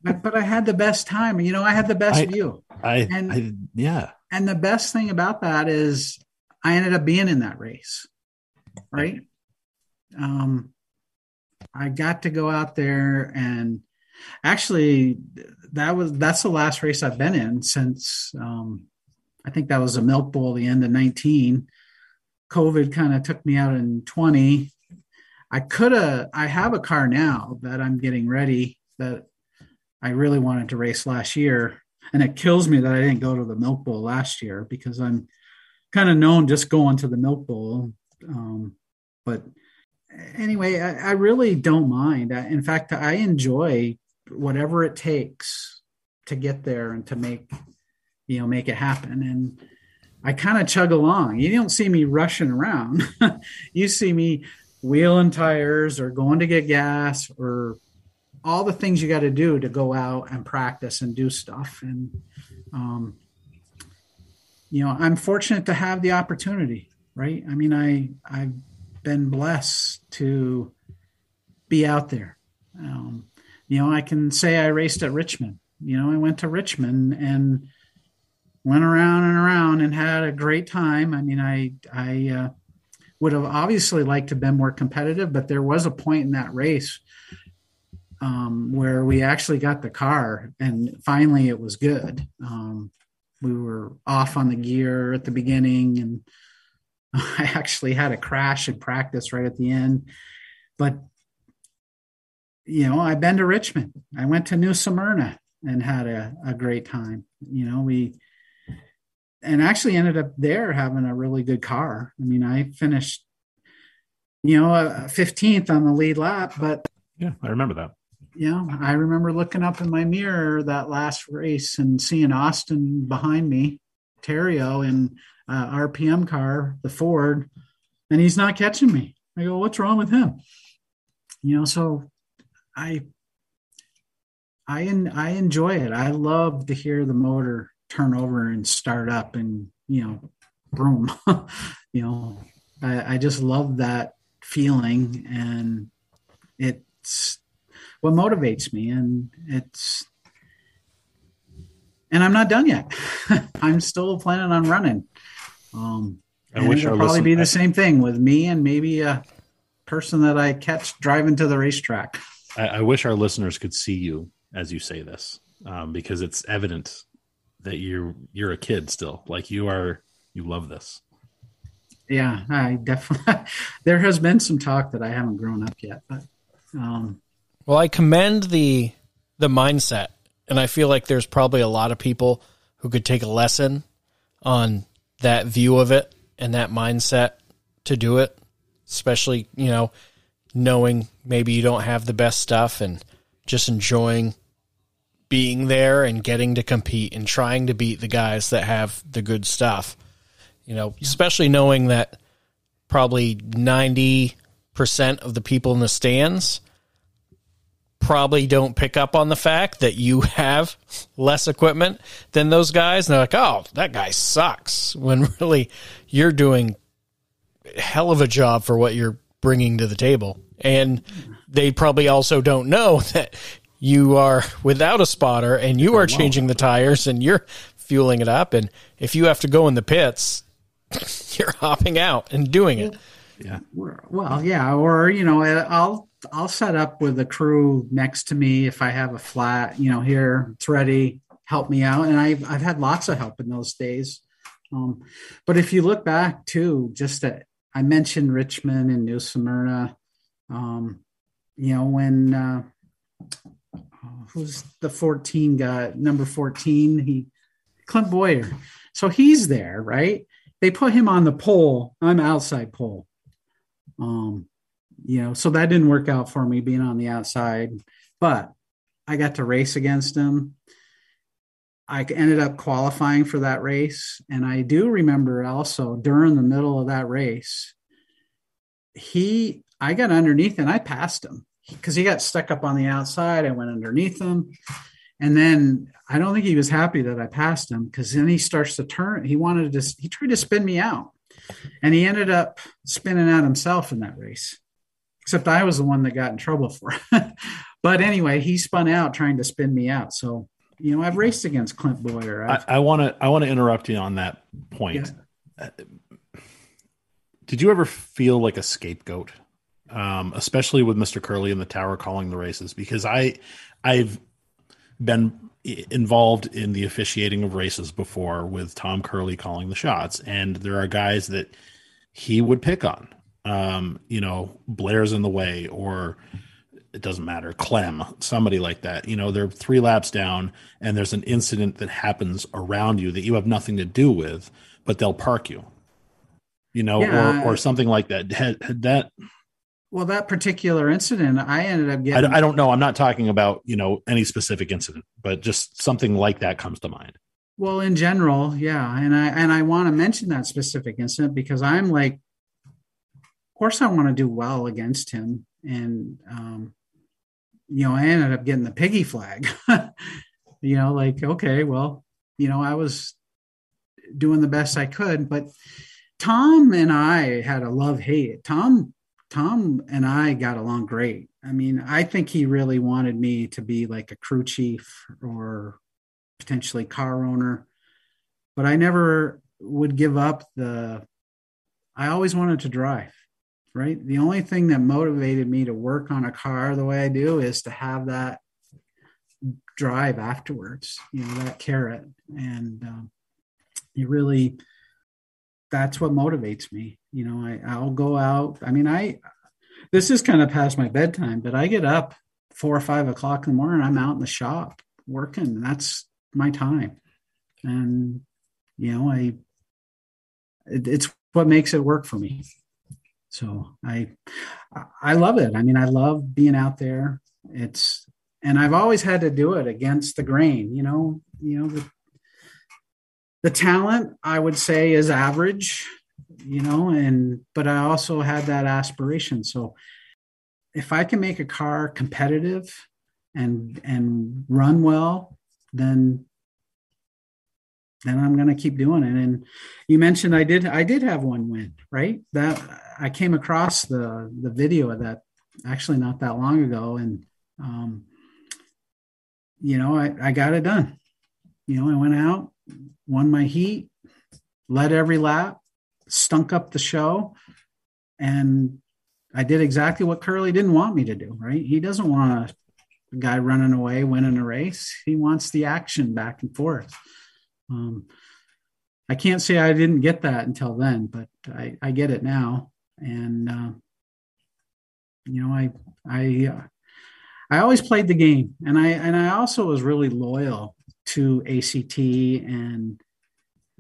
but, but, I had the best time. You know, I had the best I, view. I, and, I, yeah. And the best thing about that is I ended up being in that race. Right. Um, I got to go out there and Actually, that was that's the last race I've been in since um, I think that was a Milk Bowl the end of 19. COVID kind of took me out in 20. I could have I have a car now that I'm getting ready that I really wanted to race last year. And it kills me that I didn't go to the Milk Bowl last year because I'm kind of known just going to the Milk Bowl. Um, but anyway, I, I, really don't mind. in fact, I enjoy whatever it takes to get there and to make you know make it happen and i kind of chug along. You don't see me rushing around. You see me wheeling tires or going to get gas or all the things you got to do to go out and practice and do stuff. And um, you know i'm fortunate to have the opportunity right? I mean i i've been blessed to be out there. Um, you know, I can say I raced at Richmond. you know, I went to Richmond and went around and around and had a great time. I mean, I I uh, would have obviously liked to have been more competitive, but there was a point in that race um, where we actually got the car and finally it was good. Um, we were off on the gear at the beginning and I actually had a crash in practice right at the end. But, you know, I've been to Richmond. I went to New Smyrna and had a, a great time. You know, we, and actually ended up there having a really good car. I mean, I finished, you know, uh, 15th on the lead lap, but yeah, I remember that you know, I remember looking up in my mirror that last race and seeing Austin behind me, Theriault in uh, RPM car, the Ford, and he's not catching me. I go, what's wrong with him? You know, so I, I, I enjoy it. I love to hear the motor turn over and start up and, you know, boom, you know, I, I just love that feeling and it's what motivates me and it's and i'm not done yet. I'm still planning on running. Um I wish it'll probably be the same thing with me and maybe a person that I catch driving to the racetrack. I, I wish our listeners could see you as you say this, um, because it's evident that you're you're a kid still. Like you are, you love this. Yeah, I definitely. there has been some talk that I haven't grown up yet, but um, well, I commend the the mindset, and I feel like there's probably a lot of people who could take a lesson on that view of it and that mindset to do it, especially, you know, knowing maybe you don't have the best stuff and just enjoying being there and getting to compete and trying to beat the guys that have the good stuff. You know, yeah. especially knowing that probably 90% of the people in the stands probably don't pick up on the fact that you have less equipment than those guys. And they're like, oh, that guy sucks. When really you're doing hell of a job for what you're bringing to the table. And they probably also don't know that you are without a spotter and you are changing the tires and you're fueling it up. And if you have to go in the pits, you're hopping out and doing it. Yeah. Well, yeah. Or, you know, I'll I'll set up with a crew next to me if I have a flat, you know, here it's ready, help me out. And I've I've had lots of help in those days. Um, but if you look back too, just that I mentioned Richmond and New Smyrna, um, you know, when uh, who's the 14 guy, number 14, he Clint Bowyer. So he's there, right? They put him on the pole. I'm outside pole. Um, you know, so that didn't work out for me being on the outside, but I got to race against him. I ended up qualifying for that race. And I do remember also during the middle of that race, he, I got underneath and I passed him because he got stuck up on the outside. I went underneath him. And then I don't think he was happy that I passed him because then he starts to turn. He wanted to, he tried to spin me out and he ended up spinning out himself in that race except I was the one that got in trouble for it. but anyway, he spun out trying to spin me out. So, you know, I've raced against Clint Bowyer. I want to I want to interrupt you on that point. Yeah. Uh, did you ever feel like a scapegoat, um, especially with Mr. Curley in the tower calling the races? Because I, I've been involved in the officiating of races before with Tom Curley calling the shots, and there are guys that he would pick on um, you know, Blair's in the way or it doesn't matter, Clem, somebody like that. You know, they're three laps down and there's an incident that happens around you that you have nothing to do with, but they'll park you. You know, yeah. or or something like that. Had, had that well, that particular incident, I ended up getting. I, I, don't know. I'm not talking about you know any specific incident, but just something like that comes to mind. Well, in general, yeah, and I and I want to mention that specific incident because I'm like of course, I want to do well against him. And, um, you know, I ended up getting the piggy flag. you know, like, okay, well, you know, I was doing the best I could, but Tom and I had a love hate. Tom, Tom and I got along great. I mean, I think he really wanted me to be like a crew chief or potentially car owner, but I never would give up the. I always wanted to drive, right? The only thing that motivated me to work on a car the way I do is to have that drive afterwards, you know, that carrot. And um, you really, that's what motivates me. You know, I, I'll go out. I mean, I, this is kind of past my bedtime, but I get up four or five o'clock in the morning. I'm out in the shop working. That's my time. And, you know, I, it, it's what makes it work for me. So I, I love it. I mean, I love being out there. It's, and I've always had to do it against the grain, you know, you know, the, the talent I would say is average you know, and but I also had that aspiration. So if I can make a car competitive and and run well, then then I'm going to keep doing it. And you mentioned I did I did have one win, right? That I came across the the video of that actually not that long ago, and um, you know I I got it done. You know I went out, won my heat, led every lap, stunk up the show. And I did exactly what Curley didn't want me to do, right? He doesn't want a guy running away, winning a race. He wants the action back and forth. Um, I can't say I didn't get that until then, but I, I get it now. And, uh, you know, I, I, uh, I always played the game and I, and I also was really loyal to ACT and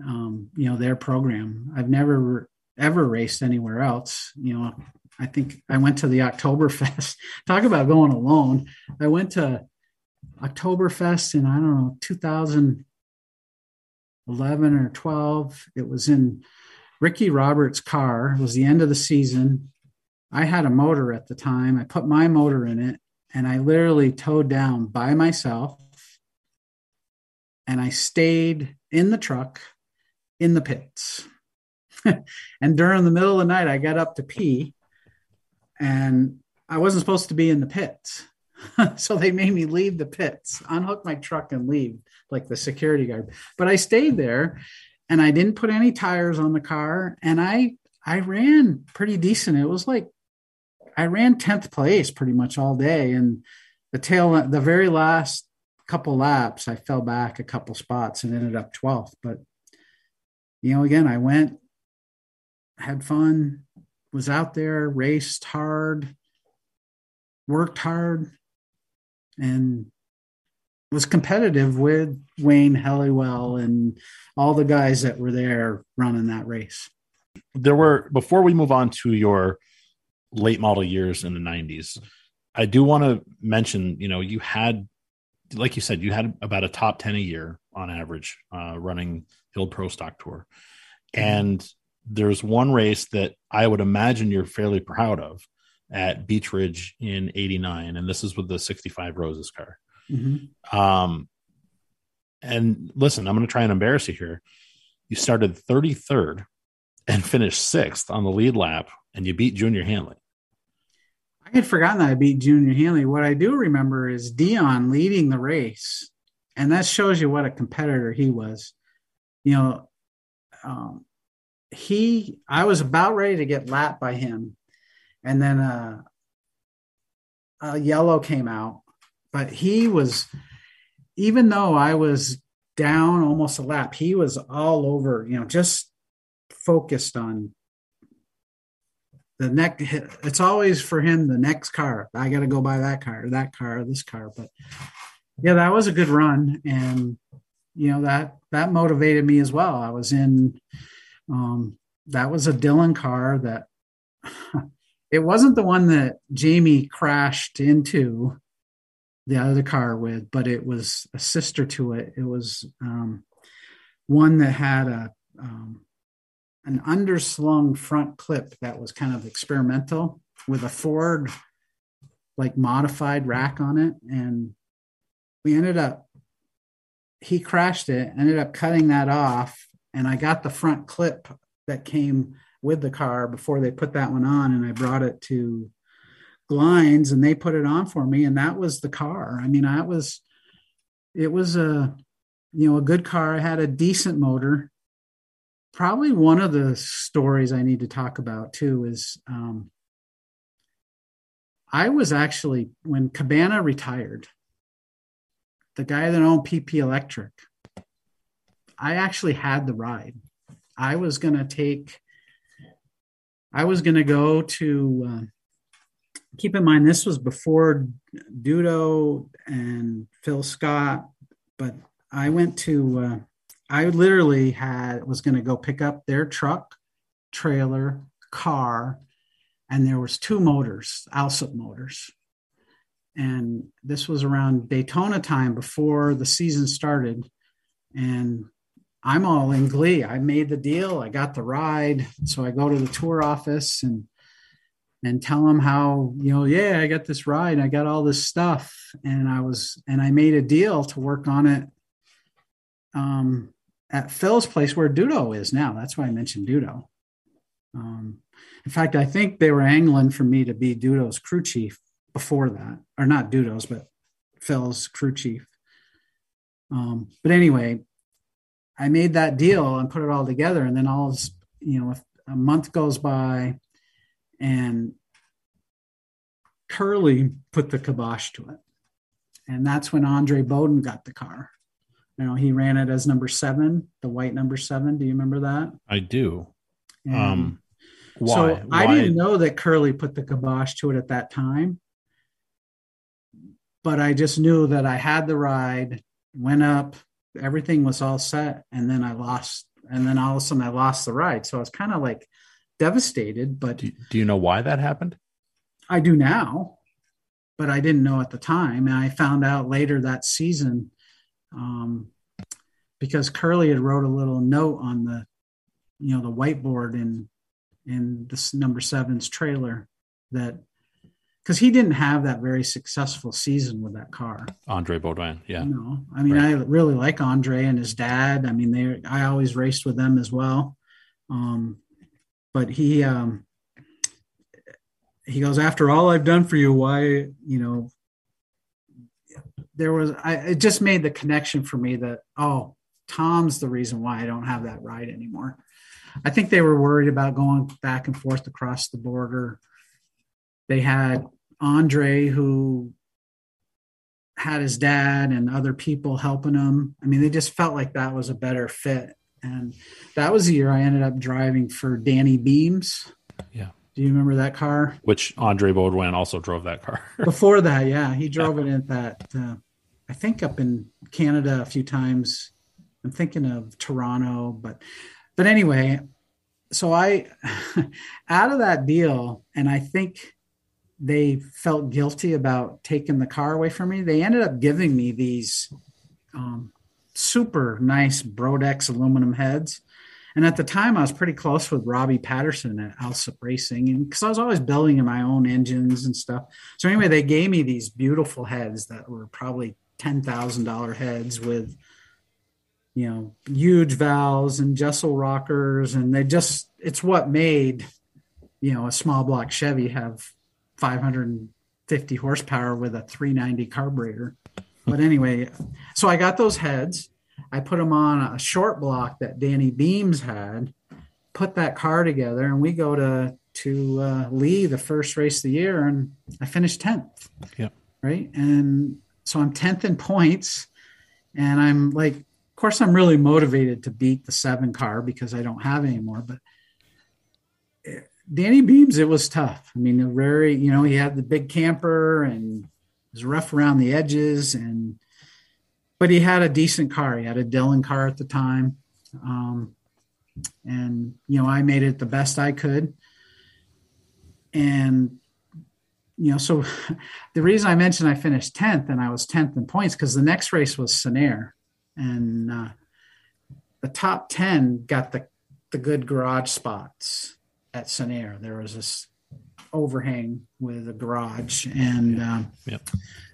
um, you know their program. I've never ever raced anywhere else. You know, I think I went to the Oktoberfest. Talk about going alone. I went to Oktoberfest in I don't know 2011 or 12. It was in Ricky Roberts' car. It was the end of the season. I had a motor at the time. I put my motor in it and I literally towed down by myself. And I stayed in the truck in the pits. and during the middle of the night, I got up to pee and I wasn't supposed to be in the pits. so they made me leave the pits, unhook my truck and leave like the security guard. But I stayed there and I didn't put any tires on the car and I I ran pretty decent. It was like I ran 10th place pretty much all day and the tail the very last couple laps I fell back a couple spots and ended up 12th, but you know, again, I went, had fun, was out there, raced hard, worked hard, and was competitive with Wayne Helliwell and all the guys that were there running that race. There were, before we move on to your late model years in the 90s, I do want to mention, you know, you had, like you said, you had about a top 10 a year on average uh, running Hild Pro Stock Tour. Mm-hmm. And there's one race that I would imagine you're fairly proud of at Beech Ridge in 89. And this is with the 65 Roses car. Mm-hmm. Um, and listen, I'm going to try and embarrass you here. You started 33rd and finished sixth on the lead lap, and you beat Junior Hanley. I had forgotten that I beat Junior Hanley. What I do remember is Dion leading the race, and that shows you what a competitor he was. You know, um, he I was about ready to get lapped by him, and then uh, a yellow came out, but he was even though I was down almost a lap, he was all over, you know, just focused on the next. It's always for him the next car. I got to go by that car, that car, this car. But yeah, that was a good run, and you know that that motivated me as well. I was in um, that was a Dillon car that it wasn't the one that Jamie crashed into the other car with, but it was a sister to it. It was um, one that had a um, an underslung front clip that was kind of experimental with a Ford like modified rack on it, and we ended up he crashed it, ended up cutting that off, and I got the front clip that came with the car before they put that one on, and I brought it to Glines and they put it on for me. And that was the car. I mean, I was, it was a, you know, a good car. I had a decent motor. Probably one of the stories I need to talk about too is um, I was actually, when Cabana retired, the guy that owned PP Electric, I actually had the ride. I was going to take, I was going to go to, uh, keep in mind, this was before Dudo and Phil Scott, but I went to, uh, I literally had, was going to go pick up their truck, trailer, car, and there was two motors, Alsop motors. And this was around Daytona time before the season started. And I'm all in glee. I made the deal. I got the ride. So I go to the tour office and and tell them how, you know, yeah, I got this ride. I got all this stuff. And I was and I made a deal to work on it um at Phil's place where Dudo is now. That's why I mentioned Dudo. Um, in fact, I think they were angling for me to be Dudo's crew chief before that, or not Dudo's, but Phil's crew chief. Um, but anyway, I made that deal and put it all together, and then all you know, a month goes by, and Curley put the kibosh to it, and that's when Andre Baudouin got the car. You know, he ran it as number seven, the white number seven. Do you remember that? I do. And Um, why? So I didn't know that Curley put the kibosh to it at that time, but I just knew that I had the ride, went up, everything was all set, and then I lost, and then all of a sudden I lost the ride. So I was kind of like devastated, but Do, do you know why that happened? I do now, but I didn't know at the time, and I found out later that season um, because Curley had wrote a little note on the, you know, the whiteboard in in this number seven's trailer that because he didn't have that very successful season with that car. Andre Baudouin. Yeah. No, I mean, Right. I really like Andre and his dad. I mean, they I always raced with them as well. Um, but he um, he goes after all I've done for you. Why you know there was I it just made the connection for me that oh Tom's the reason why I don't have that ride anymore. I think they were worried about going back and forth across the border. They had Andre who had his dad and other people helping him. I mean, they just felt like that was a better fit. And that was the year I ended up driving for Danny Beams. Yeah. Do you remember that car? Which Andre Baudouin also drove that car. Before that, yeah, he drove it at that. Uh, I think up in Canada a few times. I'm thinking of Toronto, but but anyway, so I out of that deal, and I think they felt guilty about taking the car away from me. They ended up giving me these um, super nice Brodix aluminum heads. And at the time, I was pretty close with Robbie Patterson at Alsop Racing, and because I was always building my own engines and stuff. So anyway, they gave me these beautiful heads that were probably ten thousand dollar heads with, you know, huge valves and Jesel rockers, and they just—it's what made, you know, a small block Chevy have 550 horsepower with a 390 carburetor. But anyway, so I got those heads. I put them on a short block that Danny Beams had, put that car together, and we go to to uh, Lee the first race of the year, and I finished tenth. Yep. Right, and so I'm tenth in points, and I'm like, of course, I'm really motivated to beat the seven car because I don't have any more, but. Danny Beams, it was tough. I mean, a very, you know, he had the big camper and was rough around the edges, and but he had a decent car. He had a Dillon car at the time, um, and you know, I made it the best I could. And you know, so the reason I mentioned I finished tenth and I was tenth in points because the next race was Sanair, and uh, the top ten got the the good garage spots at Sanair. There was this overhang with a garage, and um, Yep.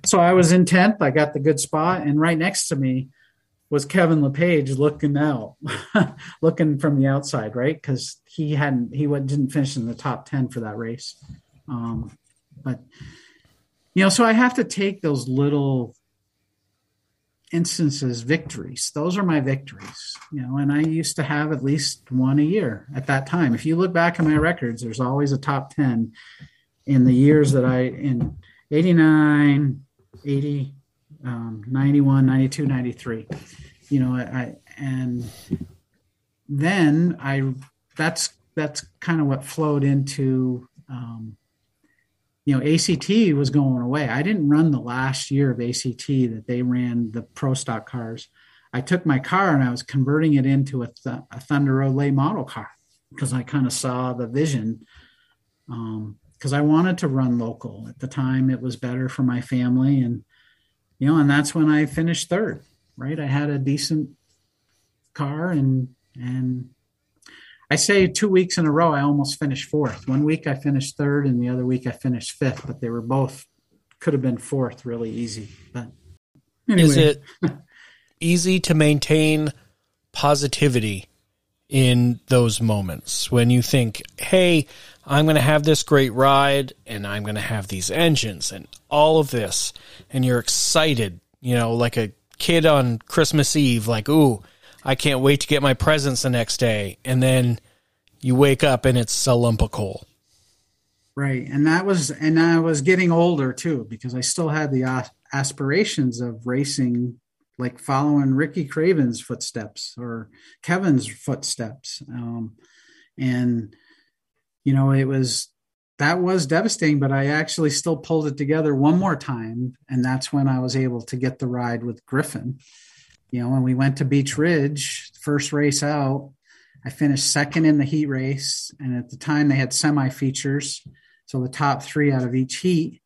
so I was in tenth. I got the good spot, and right next to me was Kevin LePage looking out, looking from the outside, right? Because he hadn't, he didn't finish in the top ten for that race. Um, But you know, so I have to take those little instances victories. Those are my victories you know and i used to have at least one a year at that time. If you look back at my records there's always a top 10 in the years that i in 89 80 um, 91 92 93 you know i and then i that's that's kind of what flowed into um, you know ACT was going away. I didn't run the last year of ACT that they ran the pro stock cars. I took my car and I was converting it into a, th- a Thunder late model car because I kind of saw the vision. Because um, I wanted to run local at the time, it was better for my family, and you know, and that's when I finished third. Right, I had a decent car and and I say two weeks in a row, I almost finished fourth. One week I finished third, and the other week I finished fifth, but they were both could have been fourth really easy. But anyway. is it easy to maintain positivity in those moments when you think, hey, I'm going to have this great ride and I'm going to have these engines and all of this, and you're excited, you know, like a kid on Christmas Eve, like, ooh, I can't wait to get my presents the next day. And then you wake up and it's a lump of coal. Right. And that was, and I was getting older too, because I still had the aspirations of racing, like following Ricky Craven's footsteps or Kevin's footsteps. Um, and, you know, it was, that was devastating, but I actually still pulled it together one more time. And that's when I was able to get the ride with Griffin you know, when we went to Beech Ridge, first race out, I finished second in the heat race. And at the time they had semi features. So the top three out of each heat.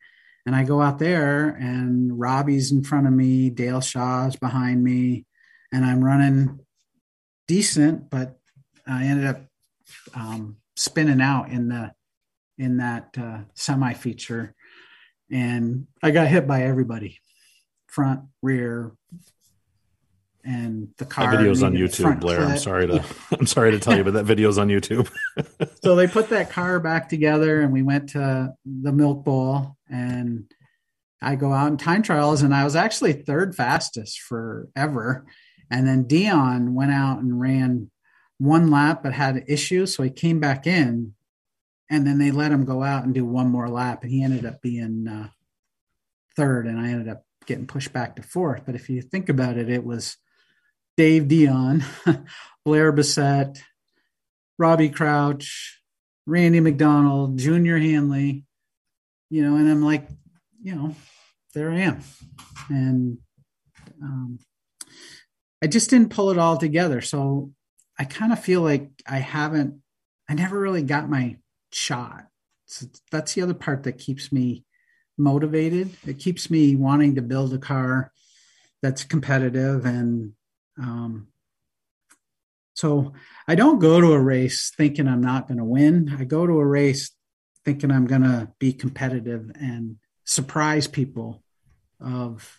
And I go out there and Robbie's in front of me, Dale Shaw's behind me, and I'm running decent, but I ended up um, spinning out in the in that uh, semi feature, and I got hit by everybody, front, rear, and the car. That video's on YouTube, Blair. I'm sorry to I'm sorry to tell you, but that video's on YouTube. so they put that car back together, and we went to the Milk Bowl, and I go out in time trials, and I was actually third fastest forever. And then Dion went out and ran one lap, but had issues, so he came back in, and then they let him go out and do one more lap, and he ended up being uh, third, and I ended up getting pushed back to fourth. But if you think about it, it was Dave Dion, Blair Bassett, Robbie Crouch, Randy McDonald, Junior Hanley, you know, and I'm like, you know, there I am. And um, I just didn't pull it all together. So I kind of feel like I haven't, I never really got my shot. So that's the other part that keeps me motivated. It keeps me wanting to build a car that's competitive and um, so I don't go to a race thinking I'm not going to win. I go to a race thinking I'm going to be competitive and surprise people of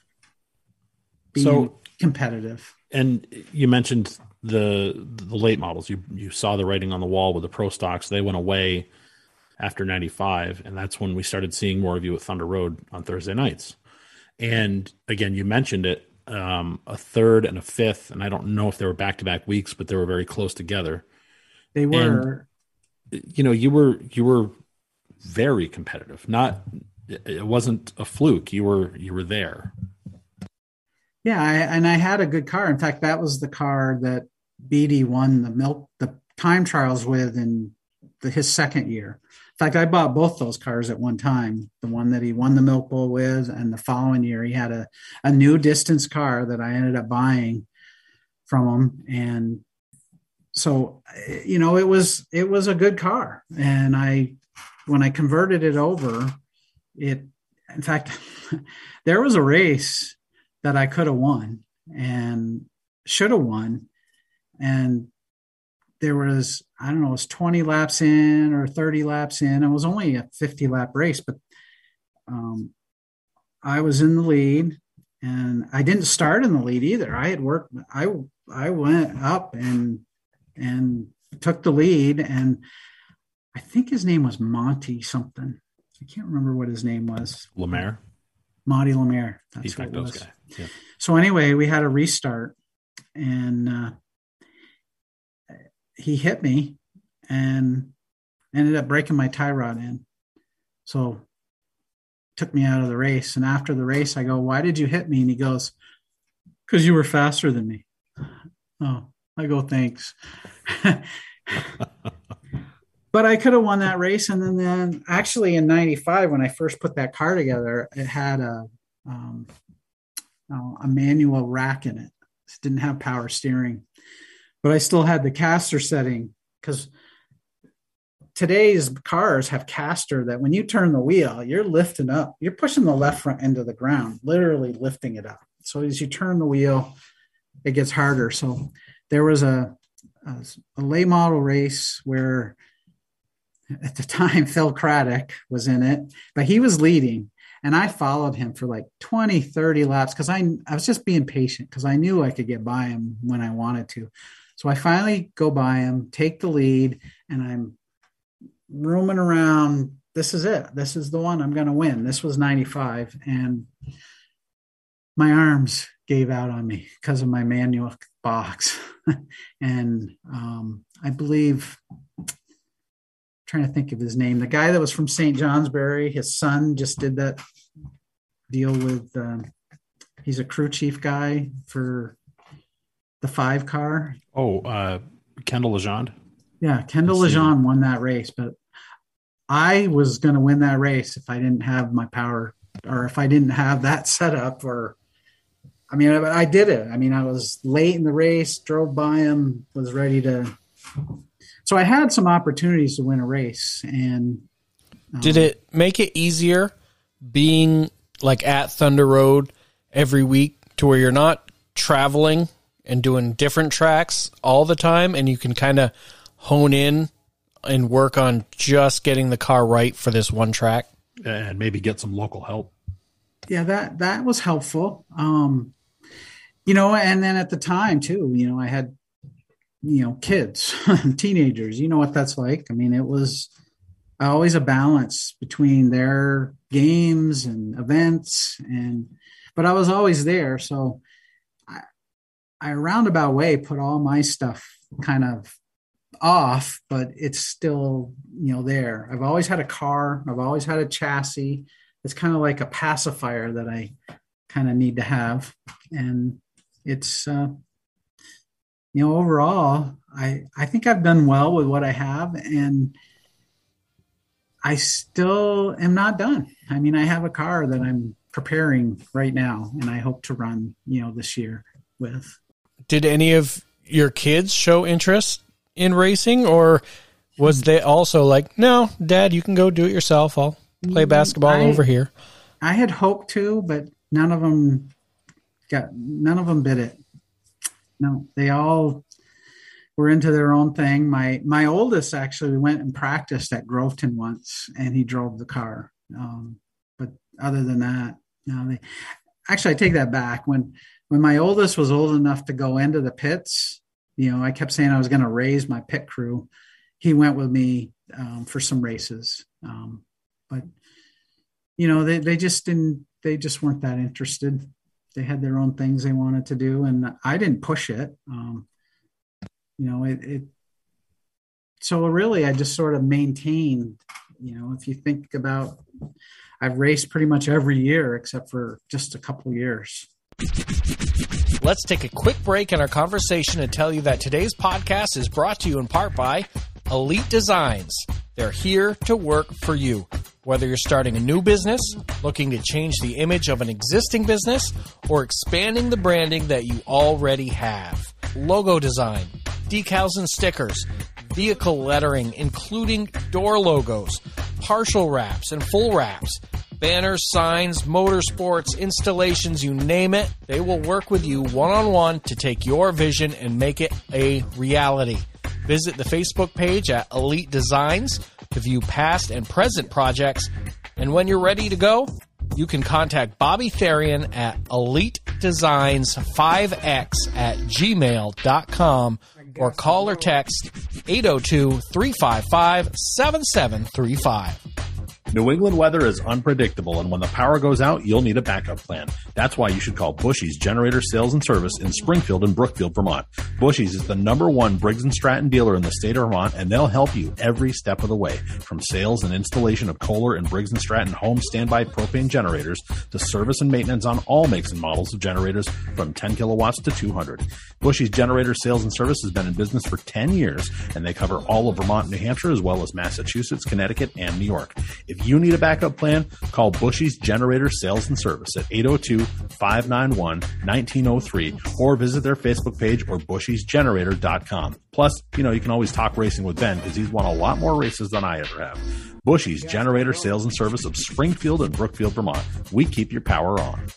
being so, competitive. And you mentioned the the late models. You you saw the writing on the wall with the pro stocks. They went away after 95 and that's when we started seeing more of you at Thunder Road on Thursday nights. And again, you mentioned it um, a third and a fifth, and I don't know if they were back to back weeks, but they were very close together. They were. And, you know, you were you were very competitive. Not it wasn't a fluke. You were you were there. Yeah, I, and I had a good car. In fact, that was the car that Beatty won the milk the time trials with in the, his second year fact, I bought both those cars at one time. The one that he won the Milk Bowl with, and the following year he had a, a new distance car that I ended up buying from him. And so, you know, it was it was a good car. And I, when I converted it over, it, in fact, there was a race that I could have won and should have won, and there was I don't know, it was 20 laps in or 30 laps in. It was only a 50 lap race, but um, I was in the lead and I didn't start in the lead either. I had worked, I, I went up and, and took the lead and I think his name was Monty something. I can't remember what his name was. Lemaire. Monty Lemaire. That's what it was. guy. Yeah. So anyway, we had a restart, and uh, he hit me, and ended up breaking my tie rod in. So took me out of the race. And after the race, I go, "Why did you hit me?" And he goes, "Because you were faster than me." Oh, I go, "Thanks." but I could have won that race. And then, then actually in '95, when I first put that car together, it had a um, a manual rack in it. It didn't have power steering, but I still had the caster setting because today's cars have caster that when you turn the wheel, you're lifting up, you're pushing the left front end of the ground, literally lifting it up. So as you turn the wheel, it gets harder. So there was a, a, a late model race where at the time Phil Craddock was in it, but he was leading and I followed him for like 20, 30 laps because I, I was just being patient because I knew I could get by him when I wanted to. So I finally go by him, take the lead, and I'm roaming around. This is it. This is the one I'm going to win. This was 95. And my arms gave out on me because of my manual box. and um, I believe, trying to think of his name, the guy that was from St. Johnsbury, his son just did that deal with, um, he's a crew chief guy for the five car. Oh, uh, Kendall Lejeune. Yeah, Kendall Let's. Lejeune won that race, but I was going to win that race if I didn't have my power or if I didn't have that setup or I mean, I, I did it. I mean, I was late in the race, drove by him, was ready to. So I had some opportunities to win a race, and um, Did it make it easier being like at Thunder Road every week to where you're not traveling and doing different tracks all the time and you can kind of hone in and work on just getting the car right for this one track? And maybe get some local help. yeah that that was helpful um you know and then at the time too you know i had you know kids teenagers you know what that's like i mean it was always a balance between their games and events and but i was always there so i i roundabout way put all my stuff kind of off but it's still you know there i've always had a car i've always had a chassis it's kind of like a pacifier that I kind of need to have. And it's, uh, you know, overall, I, I think I've done well with what I have. And I still am not done. I mean, I have a car that I'm preparing right now and I hope to run, you know, this year with. Did any of your kids show interest in racing or was they also like, no, dad, you can go do it yourself. I'll play basketball I- over here. I had hoped to, but none of them got none of them bit it. No, they all were into their own thing. My my oldest actually went and practiced at Groveton once, and he drove the car. Um, but other than that, no. They actually I take that back. When when my oldest was old enough to go into the pits, you know, I kept saying I was going to raise my pit crew. He went with me um, for some races, um, but you know they, they just didn't they just weren't that interested they had their own things they wanted to do and i didn't push it um, you know it, it so really i just sort of maintained you know if you think about i've raced pretty much every year except for just a couple years Let's take a quick break in our conversation and tell you that today's podcast is brought to you in part by Elite Designs. They're here to work for you. Whether you're starting a new business, looking to change the image of an existing business, or expanding the branding that you already have. Logo design, decals and stickers, vehicle lettering, including door logos, partial wraps and full wraps, banners, signs, motorsports, installations, you name it. They will work with you one on one to take your vision and make it a reality. Visit the Facebook page at Elite Designs to view past and present projects. And when you're ready to go, you can contact Bobby Therian at Elite Designs 5X at gmail.com or call or text 802 355 7735. New England weather is unpredictable, and when the power goes out, you'll need a backup plan. That's why you should call Bushy's Generator Sales and Service in Springfield and Brookfield, Vermont. Bushy's is the number one Briggs & Stratton dealer in the state of Vermont, and they'll help you every step of the way, from sales and installation of Kohler and Briggs & Stratton home standby propane generators to service and maintenance on all makes and models of generators from 10 kilowatts to 200. Bushy's Generator Sales and Service has been in business for 10 years, and they cover all of Vermont New Hampshire, as well as Massachusetts, Connecticut, and New York. If you need a backup plan, call Bushy's Generator Sales and Service at 802 591 1903 or visit their Facebook page or bushysgenerator.com. Plus, you know, you can always talk racing with Ben because he's won a lot more races than I ever have. Bushy's Generator Sales and Service of Springfield and Brookfield, Vermont. We keep your power on.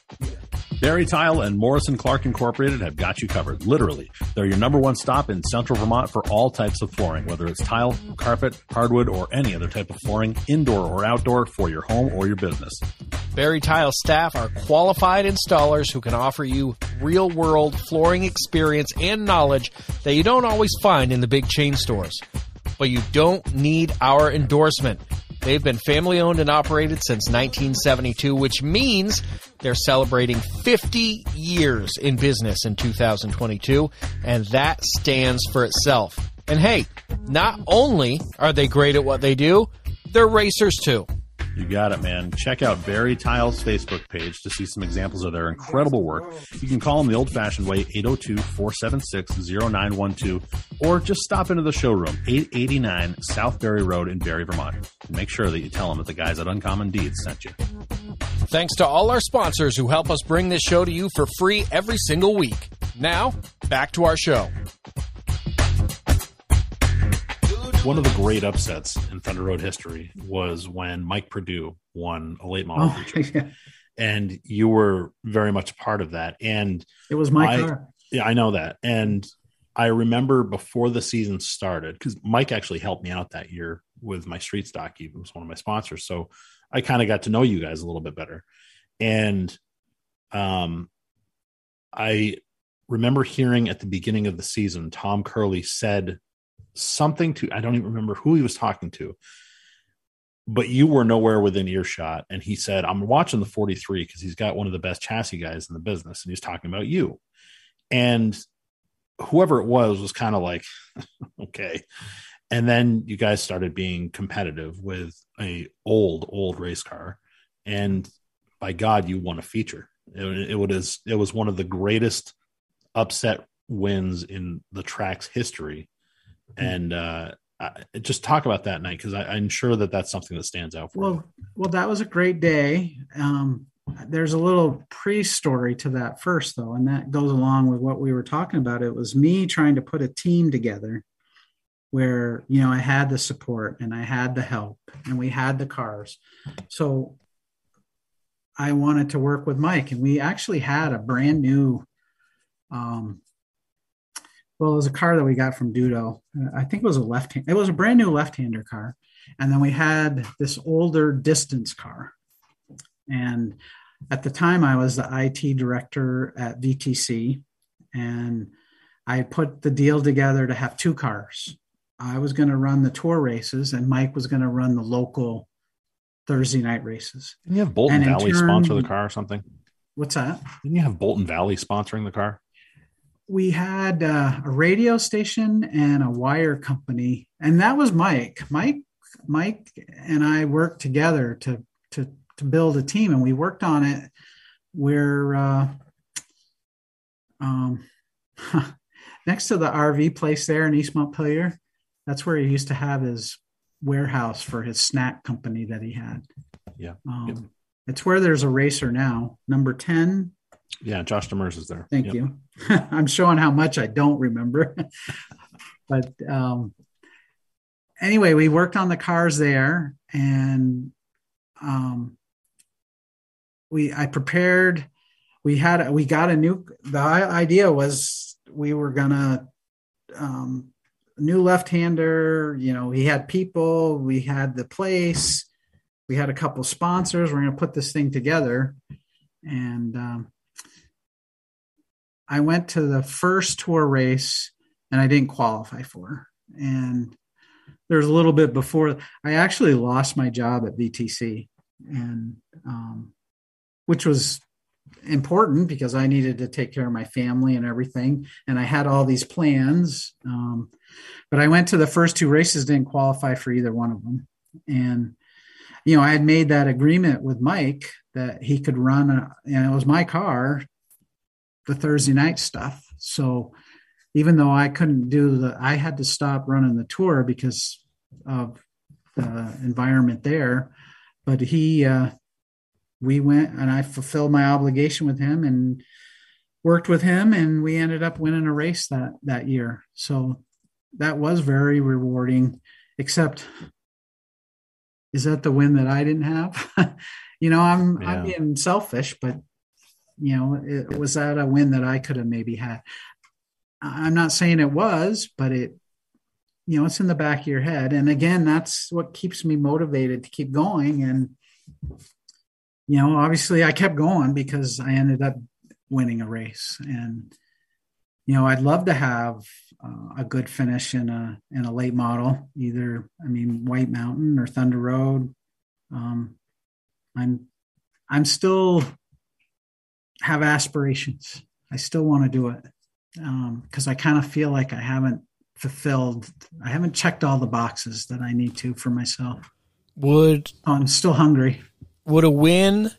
Barre Tile and Morrison Clark Incorporated have got you covered. Literally, they're your number one stop in central Vermont for all types of flooring, whether it's tile, carpet, hardwood, or any other type of flooring, indoor or outdoor, for your home or your business. Barre Tile staff are qualified installers who can offer you real world flooring experience and knowledge that you don't always find in the big chain stores. But you don't need our endorsement. They've been family owned and operated since 1972, which means they're celebrating 50 years in business in 2022, and that stands for itself. And hey, not only are they great at what they do, they're racers too. You got it, man. Check out Barre Tile's Facebook page to see some examples of their incredible work. You can call them the old fashioned way, 802 476 0912, or just stop into the showroom, 889 South Barre Road in Barre, Vermont. And make sure that you tell them that the guys at Uncommon Deeds sent you. Thanks to all our sponsors who help us bring this show to you for free every single week. Now, back to our show. One of the great upsets in Thunder Road history was when Mike Purdue won a late model Oh, feature. yeah. And you were very much a part of that. And It was my I- car. Yeah, I know that. And I remember before the season started, because Mike actually helped me out that year with my street stock. He was one of my sponsors. So I kind of got to know you guys a little bit better. And um I remember hearing at the beginning of the season, Tom Curley said something to I don't even remember who he was talking to, but you were nowhere within earshot. And he said, I'm watching the 43 because he's got one of the best chassis guys in the business, and he's talking about you. And whoever it was was kind of like okay. And then you guys started being competitive with a old old race car. And by god you won a feature. It, it was it was one of the greatest upset wins in the track's history and uh I, just talk about that night because i'm sure that that's something that stands out for you. Well, well, that was a great day. Um, there's a little pre-story to that first, though, and that goes along with what we were talking about. It was me trying to put a team together where you know I had the support and I had the help and we had the cars. So I wanted to work with Mike, and we actually had a brand new. Um, well, it was a car that we got from Dudo. Uh, I think it was a left hand. It was a brand new left-hander car, and then we had this older distance car. And at the time, I was the IT director at VTC, and I put the deal together to have two cars. I was going to run the tour races, and Mike was going to run the local Thursday night races. didn't you have bolton valley turn- sponsor the car or something What's that? didn't you have bolton valley sponsoring the car we had uh, a radio station and a wire company and that was mike mike mike and i worked together to to to build a team and we worked on it where uh, um, next to the rv place there in east montpelier that's where he used to have his warehouse for his snack company that he had Yeah. um, Yep. it's where there's a racer now number 10 yeah josh demers is there Thank Yep. you. I'm showing how much I don't remember. but um, anyway, we worked on the cars there and um, we I prepared we had we got a new the idea was we were gonna um, new left-hander you know we had people we had the place we had a couple sponsors we're gonna put this thing together and um, I went to the first tour race and I didn't qualify for. And there's a little bit before I actually lost my job at VTC, and um, which was important because I needed to take care of my family and everything, and I had all these plans. Um, but I went to the first two races, didn't qualify for either one of them, and you know I had made that agreement with Mike that he could run, a, and it was my car, the Thursday night stuff. So even though I couldn't do the, I had to stop running the tour because of the environment there. But he, uh, we went and I fulfilled my obligation with him and worked with him, and we ended up winning a race that that year. So that was very rewarding. Except, is that the win that I didn't have? you know, I'm yeah. I'm being selfish, but you know, it, was that a win that I could have maybe had. I'm not saying it was, but it you know it's in the back of your head. And again that's what keeps me motivated to keep going. And you know obviously i kept going because i ended up winning a race. And you know i'd love to have uh, a good finish in a in a late model either i mean white mountain or thunder road. Um, i'm i'm still have aspirations i still want to do it because um, i kind of feel like i haven't fulfilled. I haven't checked all the boxes that I need to for myself. Would oh, I'm still hungry. Would a win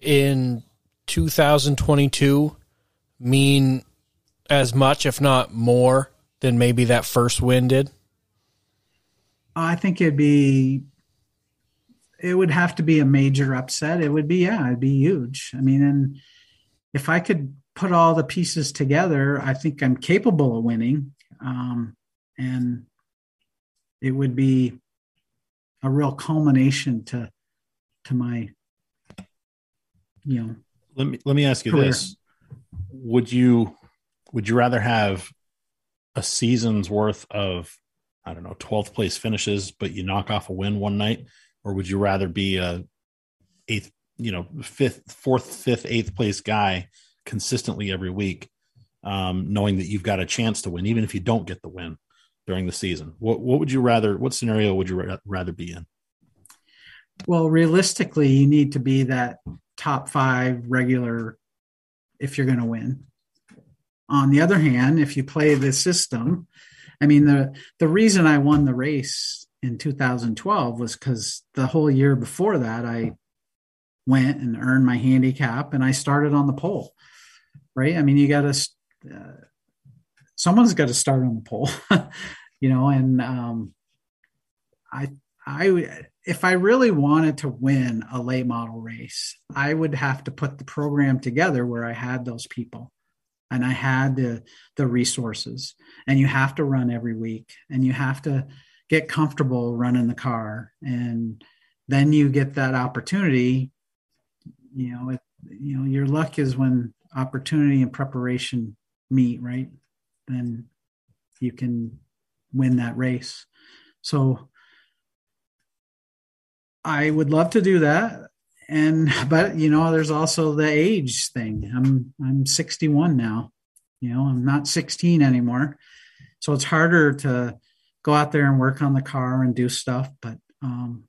in 2022 mean as much, if not more, than maybe that first win did? I think it'd be. It would have to be a major upset. It would be yeah, it'd be huge. I mean, and if I could put all the pieces together, I think I'm capable of winning um, and it would be a real culmination to to my you know let me let me ask you career. this would you would you rather have a season's worth of i don't know 12th place finishes but you knock off a win one night or would you rather be a eighth you know fifth fourth fifth eighth place guy consistently every week um, knowing that you've got a chance to win, even if you don't get the win during the season? What what would you rather? What scenario would you rather be in? Well, realistically, you need to be that top five regular if you're going to win. On the other hand, if you play the system, I mean the the reason I won the race in 2012 was because the whole year before that I went and earned my handicap and I started on the pole. Right? I mean, you got to uh, someone's got to start on the pole, you know, and um, I, I, if I really wanted to win a late model race, I would have to put the program together where I had those people and I had the, the resources and you have to run every week and you have to get comfortable running the car and then you get that opportunity you know it, you know your luck is when opportunity and preparation meet, right? Then you can win that race. So I would love to do that. And but you know, there's also the age thing. I'm I'm 61 now. You know, I'm not 16 anymore. So it's harder to go out there and work on the car and do stuff, but um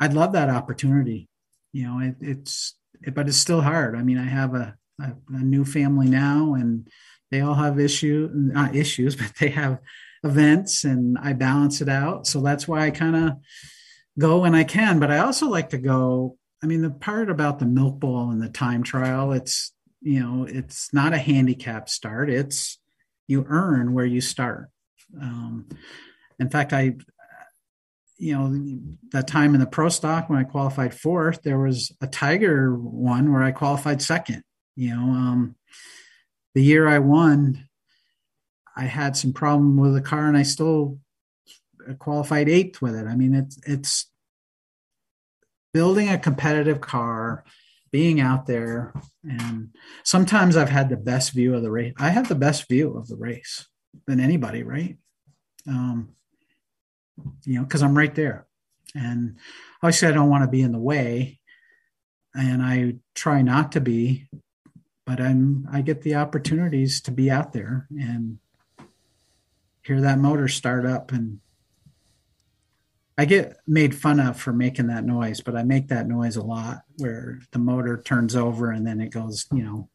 I'd love that opportunity. You know, it, it's it, but it's still hard. I mean, I have a a, a new family now, and they all have issue not issues, but they have events, and I balance it out. So that's why I kind of go when I can. But I also like to go. I mean, the part about the milk bowl and the time trial, it's you know, it's not a handicap start. It's you earn where you start. Um, in fact, I you know that time in the pro stock when i qualified fourth there was a tiger one where i qualified second you know, um, the year I won, I had some problem with the car, and I still qualified eighth with it. I mean, it's it's building a competitive car, being out there, and sometimes I've had the best view of the race. I have the best view of the race than anybody, right? Um, you know, because I'm right there, and obviously I don't want to be in the way, and I try not to be but I'm I get the opportunities to be out there and hear that motor start up and I get made fun of for making that noise, but I make that noise a lot where the motor turns over and then it goes, you know.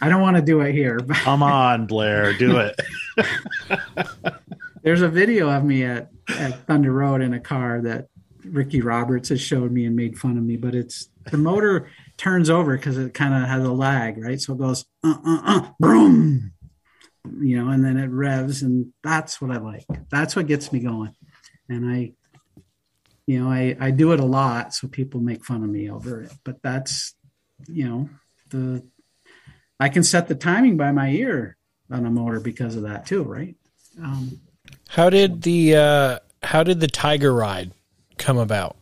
I don't want to do it here. Come on, Blair, do it. there's a video of me at, at Thunder Road in a car that Ricky Roberts has showed me and made fun of me, but it's the motor turns over because it kind of has a lag, right? So it goes, uh, uh, uh, boom, you know, and then it revs, and that's what I like. That's what gets me going. And I, you know, I, I do it a lot, so people make fun of me over it, but that's, you know, the, I can set the timing by my ear on a motor because of that too, right? Um, How did the uh, how did the Tiger ride come about?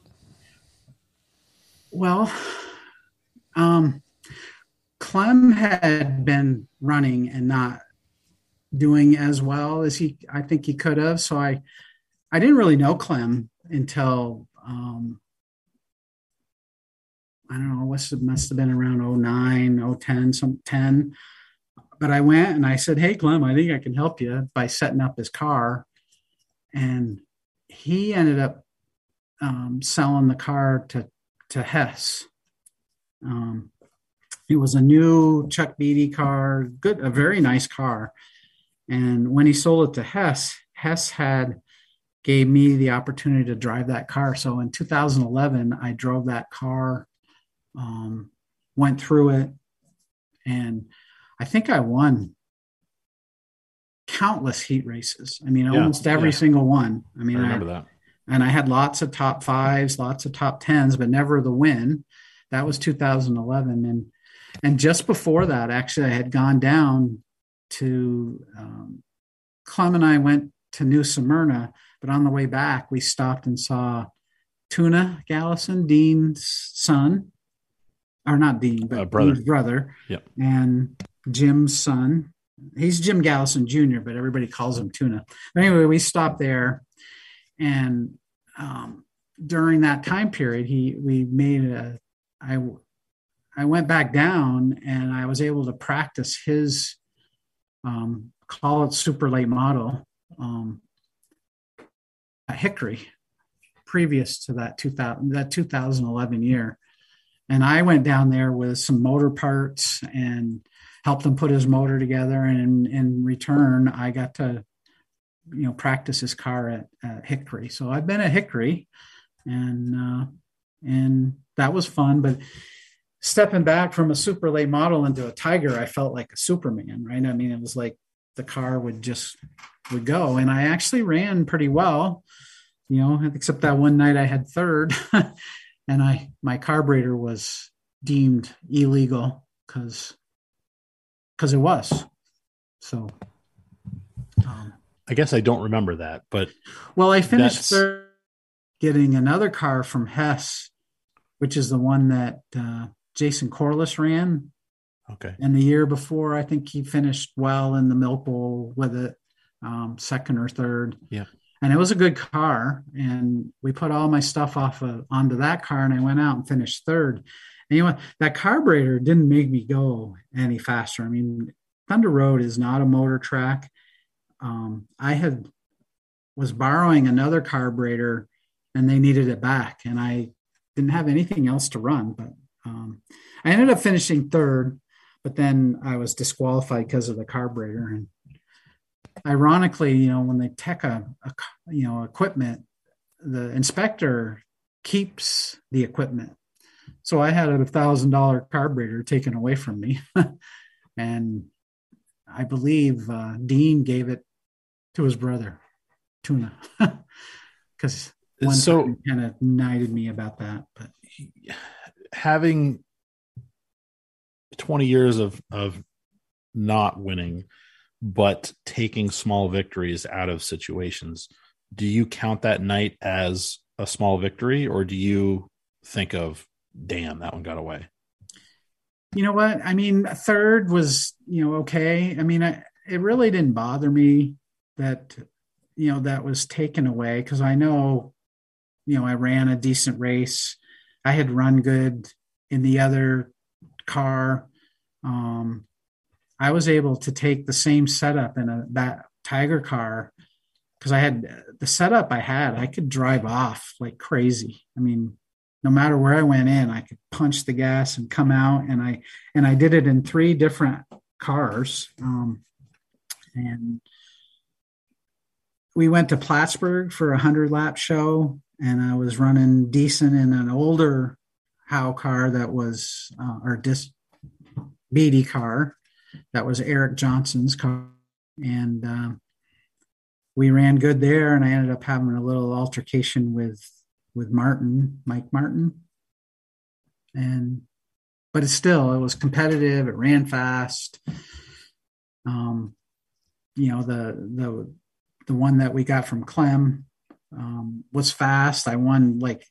Well, um, Clem had been running and not doing as well as he I think he could have. So I I didn't really know Clem until um, I don't know, what's it must have been around 09, 010, some 10. But I went and I said, Hey Clem, I think I can help you by setting up his car. And he ended up um, selling the car to to Hess. Um, it was a new Chuck Beatty car, good, a very nice car. And when he sold it to Hess, Hess had gave me the opportunity to drive that car. So in 2011, I drove that car, um, went through it, and I think I won countless heat races. I mean, Yeah, almost every yeah. single one. I I mean, I, remember that. and I had lots of top fives, lots of top tens, but never the win. That was 2011, and and just before that, actually, I had gone down to um, Clem and I went to New Smyrna, but on the way back, we stopped and saw Tuna Gallison, Dean's son, or not Dean, but Uh, brother. Dean's brother, Yep. and Jim's son. He's Jim Gallison Jr., but everybody calls him Tuna. But anyway, we stopped there, and um, during that time period, he we made a I I went back down and I was able to practice his um, call it super late model um, at Hickory previous to that 2000 that 2011 year and I went down there with some motor parts and helped him put his motor together and in, return I got to you know practice his car at, at Hickory. So I've been at Hickory and uh, and that was fun. But stepping back from a super late model into a tiger i felt like a superman right? I mean it was like the car would just would go. And i actually ran pretty well you know except that one night i had third and i my carburetor was deemed illegal because because it was so um, I guess I don't remember that, but well, I finished third getting another car from Hess, which is the one that uh, Jason Corliss ran. okay. And the year before, I think he finished well in the Milk Bowl with it, um, second or third. Yeah. And it was a good car. And we put all my stuff off of, onto that car, and I went out and finished third. What? That carburetor didn't make me go any faster. I mean, Thunder Road is not a motor track. Um, I had was borrowing another carburetor, and they needed it back, and I didn't have anything else to run. But um, I ended up finishing third, but then I was disqualified because of the carburetor. And ironically, you know, when they tech a you know equipment, the inspector keeps the equipment. So I had a thousand dollar carburetor taken away from me, and I believe uh, Dean gave it to his brother, Tuna, because one So kind of knighted me about that. But having 20 years of of not winning but taking small victories out of situations do you count that night as a small victory or do you think of damn that one got away. You know what? I mean third was you know okay. I mean I, it really didn't bother me that you know that was taken away because i know you know i ran a decent race. I had run good in the other car. Um i was able to take the same setup in a that tiger car because I had the setup I had, I could drive off like crazy. I mean, no matter where I went in, I could punch the gas and come out. And I and I did it in three different cars. Um, and we went to Plattsburgh for a hundred lap show, and I was running decent in an older Howe car that was uh, or dis BD car that was Eric Johnson's car, and uh, we ran good there. And I ended up having a little altercation with with Martin, Mike Martin, and but it's still it was competitive. It ran fast. Um, you know the the the one that we got from Clem um, was fast. I won like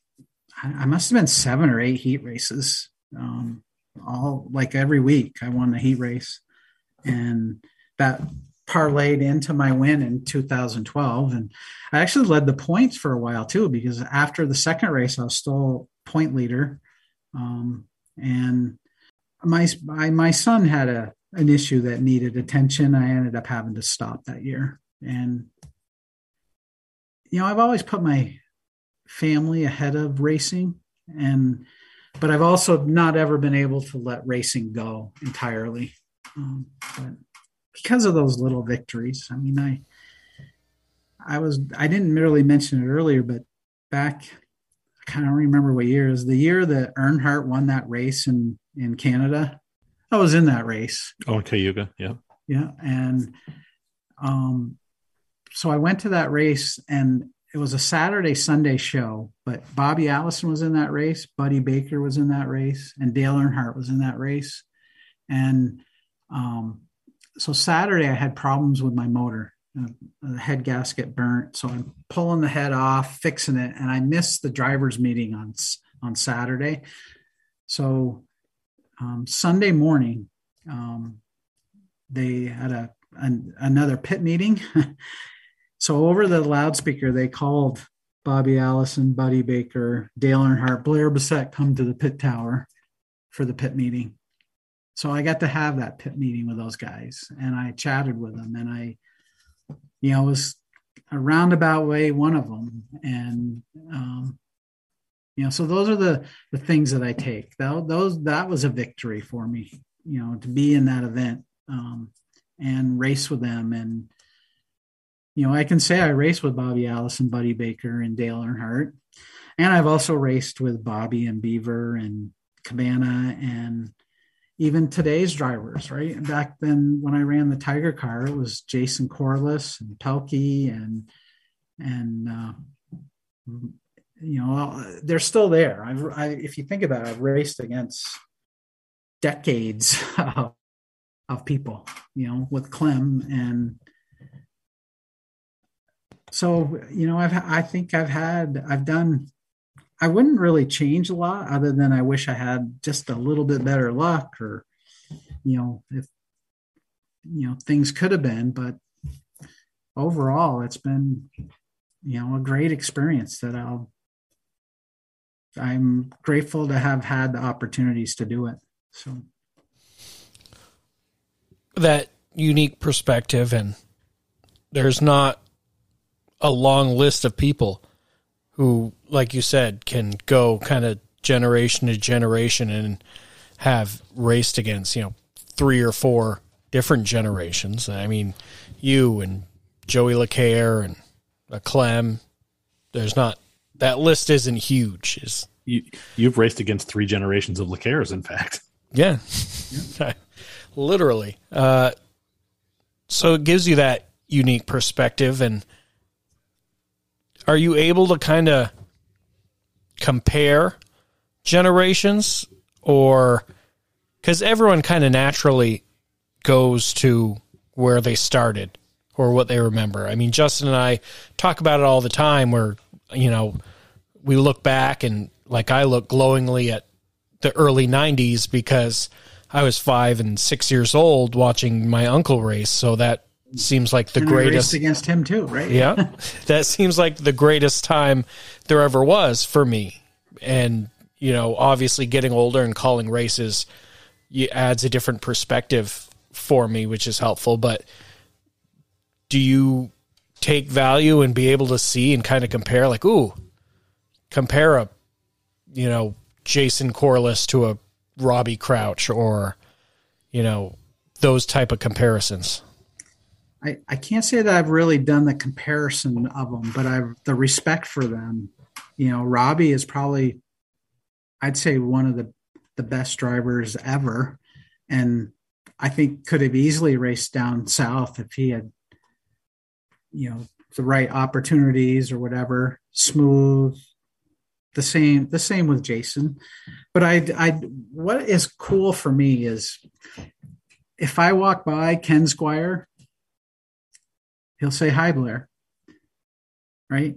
I must have been seven or eight heat races. Um, all like every week, I won the heat race, and that parlayed into my win in 2012. And I actually led the points for a while too, because after the second race, I was still point leader. Um, and my, my, my son had a, an issue that needed attention. I ended up having to stop that year. And, you know, I've always put my family ahead of racing and, but I've also not ever been able to let racing go entirely. Um, but because of those little victories. I mean, I I was I didn't really mention it earlier, but back I kind of remember what year is the year that Earnhardt won that race in in Canada. I was in that race. Oh, in Cayuga, yeah, yeah, and um, so I went to that race, and it was a Saturday Sunday show. But Bobby Allison was in that race, Buddy Baker was in that race, and Dale Earnhardt was in that race, and um, so Saturday I had problems with my motor. Uh, the head gasket burnt, so I'm pulling the head off, fixing it, and I missed the drivers' meeting on on Saturday. So um, Sunday morning, um, they had a an, another pit meeting. so over the loudspeaker, they called Bobby Allison, Buddy Baker, Dale Earnhardt, Blair Bassett come to the pit tower for the pit meeting so I got to have that pit meeting with those guys and I chatted with them and I, you know, was a roundabout way one of them. And, um, you know, so those are the, the things that I take that, those, that was a victory for me, you know, to be in that event, um, and race with them. And, you know, I can say I raced with Bobby Allison, Buddy Baker and Dale Earnhardt. And I've also raced with Bobby and Beaver and Cabana and, even today's drivers, right? Back then, when I ran the Tiger car, it was Jason Corliss and Pelkey and and uh, you know they're still there. I've, I, if you think about it, I've raced against decades of, of people, you know, with Clem and so you know I've I think I've had I've done I wouldn't really change a lot other than I wish I had just a little bit better luck or, you know, if, you know, things could have been, but overall it's been, you know, a great experience that I'll, I'm grateful to have had the opportunities to do it. So that unique perspective and there's not a long list of people who, like you said, can go kind of generation to generation and have raced against, you know, three or four different generations. I mean, you and Joey Laquerre and a Clem. There's not that list isn't huge. Is you you've raced against three generations of Laquerres, in fact. Yeah, yeah. literally. Uh, so it gives you that unique perspective and are you able to kind of compare generations or because everyone kind of naturally goes to where they started or what they remember. I mean, Justin and I talk about it all the time where, you know, we look back and like I look glowingly at the early 90s because I was five and six years old watching my uncle race. So that seems like the and greatest against him too, right? yeah, that seems like the greatest time there ever was for me. And you know, obviously, getting older and calling races adds a different perspective for me, which is helpful. But do you take value and be able to see and kind of compare, like, ooh, compare a, you know, Jason Corliss to a Robbie Crouch or, you know, those type of comparisons? I, I can't say that I've really done the comparison of them, but I've the respect for them. You know, Robbie is probably, I'd say, one of the the best drivers ever, and I think could have easily raced down south if he had, you know, the right opportunities or whatever. Smooth, the same the same with Jason. But I I what is cool for me is if I walk by Ken Squire he'll say hi blair. Right?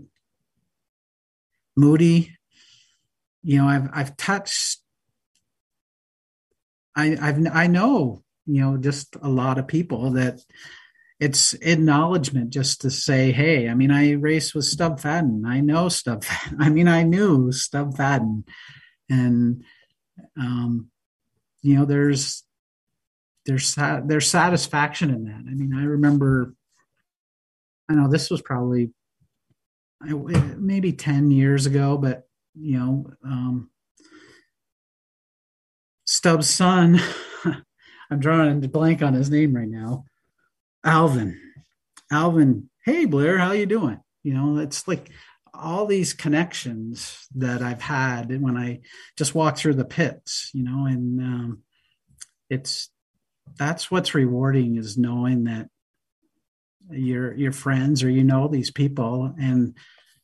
Moody you know i've i've touched i i've i know you know just a lot of people that it's acknowledgement just to say hey i mean i race with stub fadden. I know stub i mean i knew stub fadden. And um you know there's there's there's satisfaction in that. I mean i remember I know this was probably maybe 10 years ago, but you know, um, Stub's son, I'm drawing a blank on his name right now, Alvin. Alvin, hey Blair, how you doing? You know, it's like all these connections that I've had when I just walk through the pits, you know, and um, it's that's what's rewarding is knowing that your your friends or you know these people and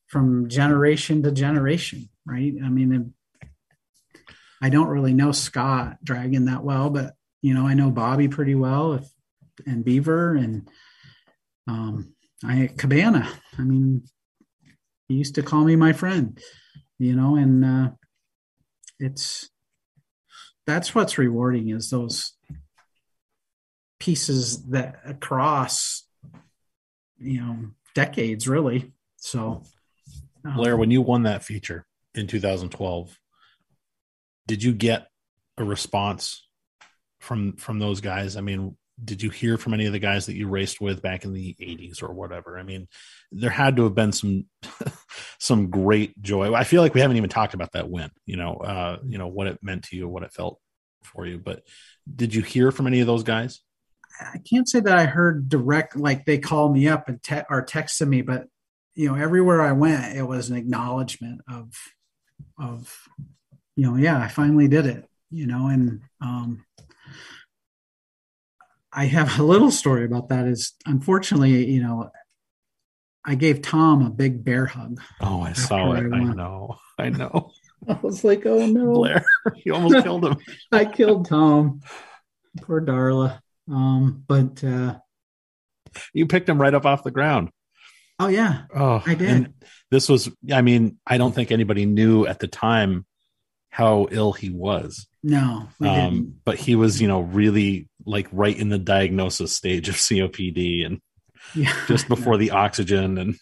from generation to generation right? I mean i don't really know scott dragon that well but you know i know bobby pretty well if, and beaver and um i cabana. I mean he used to call me my friend you know and uh it's that's what's rewarding is those pieces that across you know decades really. So um, blair when you won that feature in 2012 did you get a response from from those guys? I mean did you hear from any of the guys that you raced with back in the 80s or whatever? I mean there had to have been some some great joy. I feel like we haven't even talked about that win you know uh you know what it meant to you what it felt for you. But did you hear from any of those guys I can't say that I heard direct, like they called me up and te- or texted me, but you know, everywhere I went, it was an acknowledgement of, of, you know, yeah, I finally did it, you know, and, um, I have a little story about that is unfortunately, you know, I gave Tom a big bear hug. Oh, I saw it. I, I know. I know. I was like, oh no. Blair, you almost killed him. I killed Tom. Poor Darla. Um, but uh, you picked him right up off the ground. Oh yeah, oh, I did. this was, I mean, I don't think anybody knew at the time how ill he was. No, um, but he was, you know, really like right in the diagnosis stage of COPD and yeah, just before the oxygen and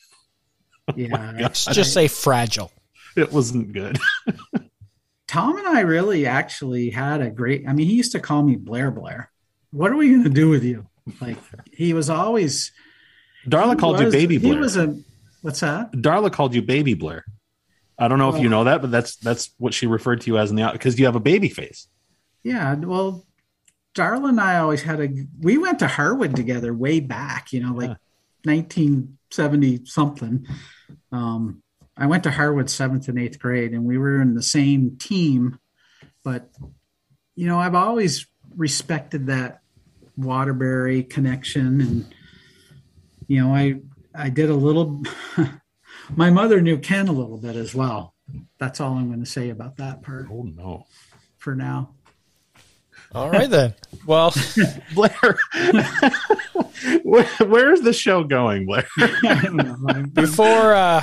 yeah, oh let's just say fragile. It wasn't good. Tom and I really actually had a great. I mean, he used to call me Blair Blair what are we going to do with you? Like he was always. Darla called was, you baby Blair. He was a what's that? Darla called you baby Blair. I don't know well, if you know that, but that's that's what she referred to you as in the because you have a baby face. Yeah, well, Darla and I always had a. We went to Harwood together way back, you know, like yeah. 1970 something. Um, I went to Harwood seventh and eighth grade, and we were in the same team. But you know, I've always respected that Waterbury connection, and you know, I I did a little. my mother knew Ken a little bit as well. That's all I'm going to say about that part. Oh no! For now. All right then. Well, Blair, where, where's the show going, Blair? Before uh,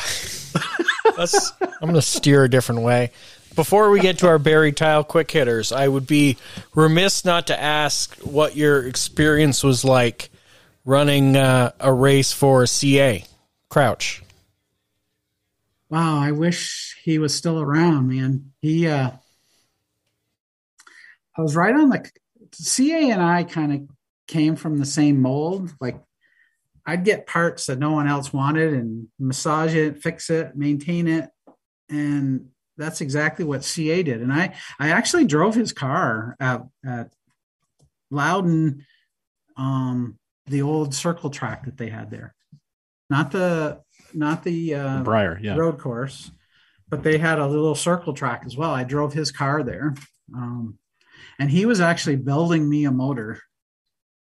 let's, I'm going to steer a different way. Before we get to our Barre Tile quick hitters, I would be remiss not to ask what your experience was like running uh, a race for CA Crouch. Wow, I wish he was still around, man. He, uh, I was right on the CA and I kind of came from the same mold. Like I'd get parts that no one else wanted and massage it, fix it, maintain it. And that's exactly what CA did. And I, I actually drove his car at, at Loudon, um, the old circle track that they had there, not the, not the, uh, Bryar, yeah. road course, but they had a little circle track as well. I drove his car there. Um, and he was actually building me a motor.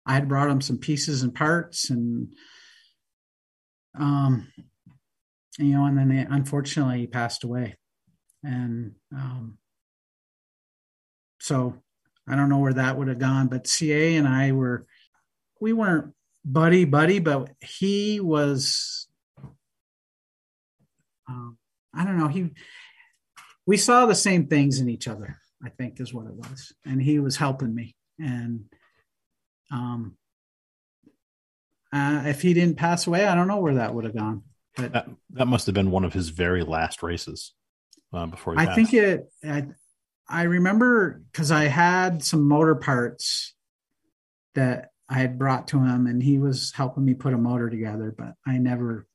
I had brought him some pieces and parts and, um, you know, and then they, unfortunately he passed away. And, um, so I don't know where that would have gone, but CA and I were, we weren't buddy buddy, but he was, um, I don't know. He, we saw the same things in each other. I think is what it was, and he was helping me. And um, uh, if he didn't pass away, I don't know where that would have gone. But That, that must have been one of his very last races uh, before I passed. think it. I, I remember because I had some motor parts that I had brought to him, and he was helping me put a motor together. But I never,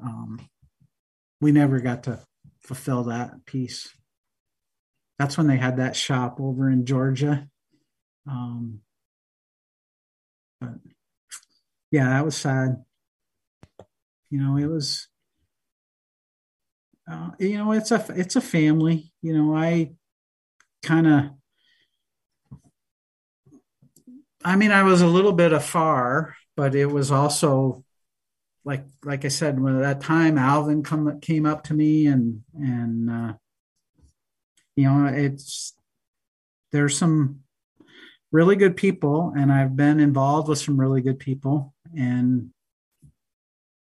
um, we never got to fulfill that piece. That's when they had that shop over in Georgia. Um, but yeah, that was sad. You know, it was. Uh, you know, it's a it's a family. You know, I kind of. I mean, I was a little bit afar, but it was also like like I said, when at that time Alvin come came up to me and and uh, you know it's there's some really good people, and I've been involved with some really good people, and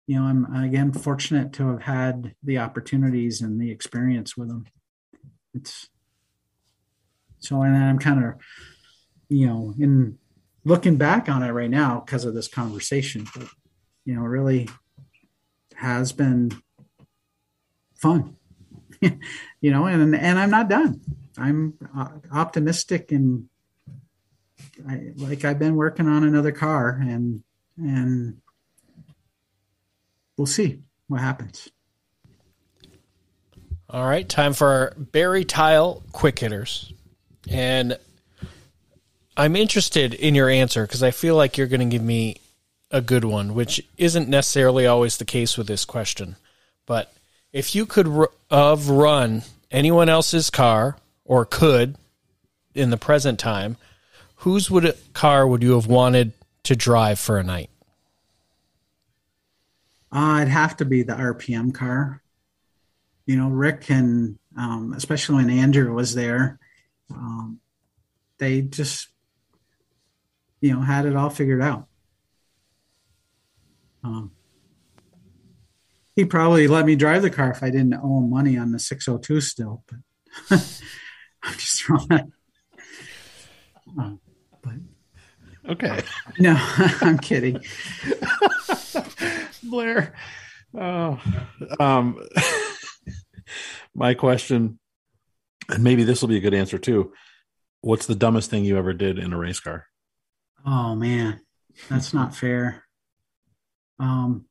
you know I'm again fortunate to have had the opportunities and the experience with them. It's so, and I'm kind of you know in looking back on it right now because of this conversation, but you know, really has been fun. you know, and and I'm not done. I'm uh, optimistic and I, like I've been working on another car and and we'll see what happens. All right, time for our Barre Tile quick hitters. And I'm interested in your answer because I feel like you're going to give me a good one, which isn't necessarily always the case with this question. But if you could r- have run anyone else's car or could in the present time, whose would car would you have wanted to drive for a night? Uh, it'd have to be the RPM car. You know, Rick and um, especially when Andrew was there, um, they just, you know, had it all figured out. Um, he probably let me drive the car if I didn't owe him money on the 602 still, but I'm just throwing that. Um, but okay. no, I'm kidding. Blair. Oh, um, my question, and maybe this will be a good answer too. What's the dumbest thing you ever did in a race car? Oh man, that's not fair. Um,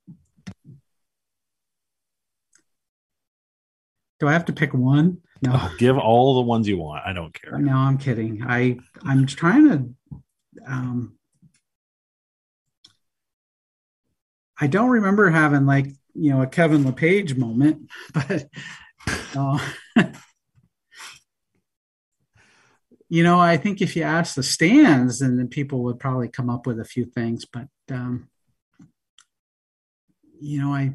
do I have to pick one? No, Oh, give all the ones you want. I don't care. no, I'm kidding. I I'm trying to. Um, I don't remember having like you know a Kevin LePage moment, but uh, you know I think if you ask the stands, and then people would probably come up with a few things. But um, you know I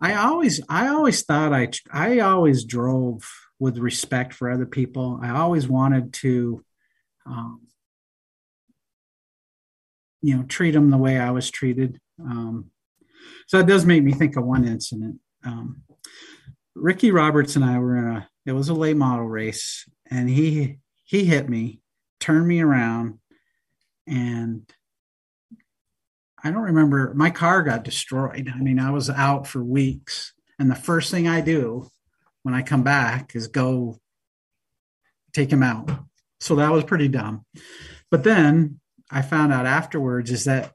I always I always thought I I always drove with respect for other people. I always wanted to um, you know treat them the way I was treated. Um, so it does make me think of one incident. Um, Ricky Roberts and I were in a it was a late model race, and he he hit me, turned me around, and I don't remember. My car got destroyed. I mean, I was out for weeks, and the first thing I do when I come back is go take him out. So that was pretty dumb. But then I found out afterwards is that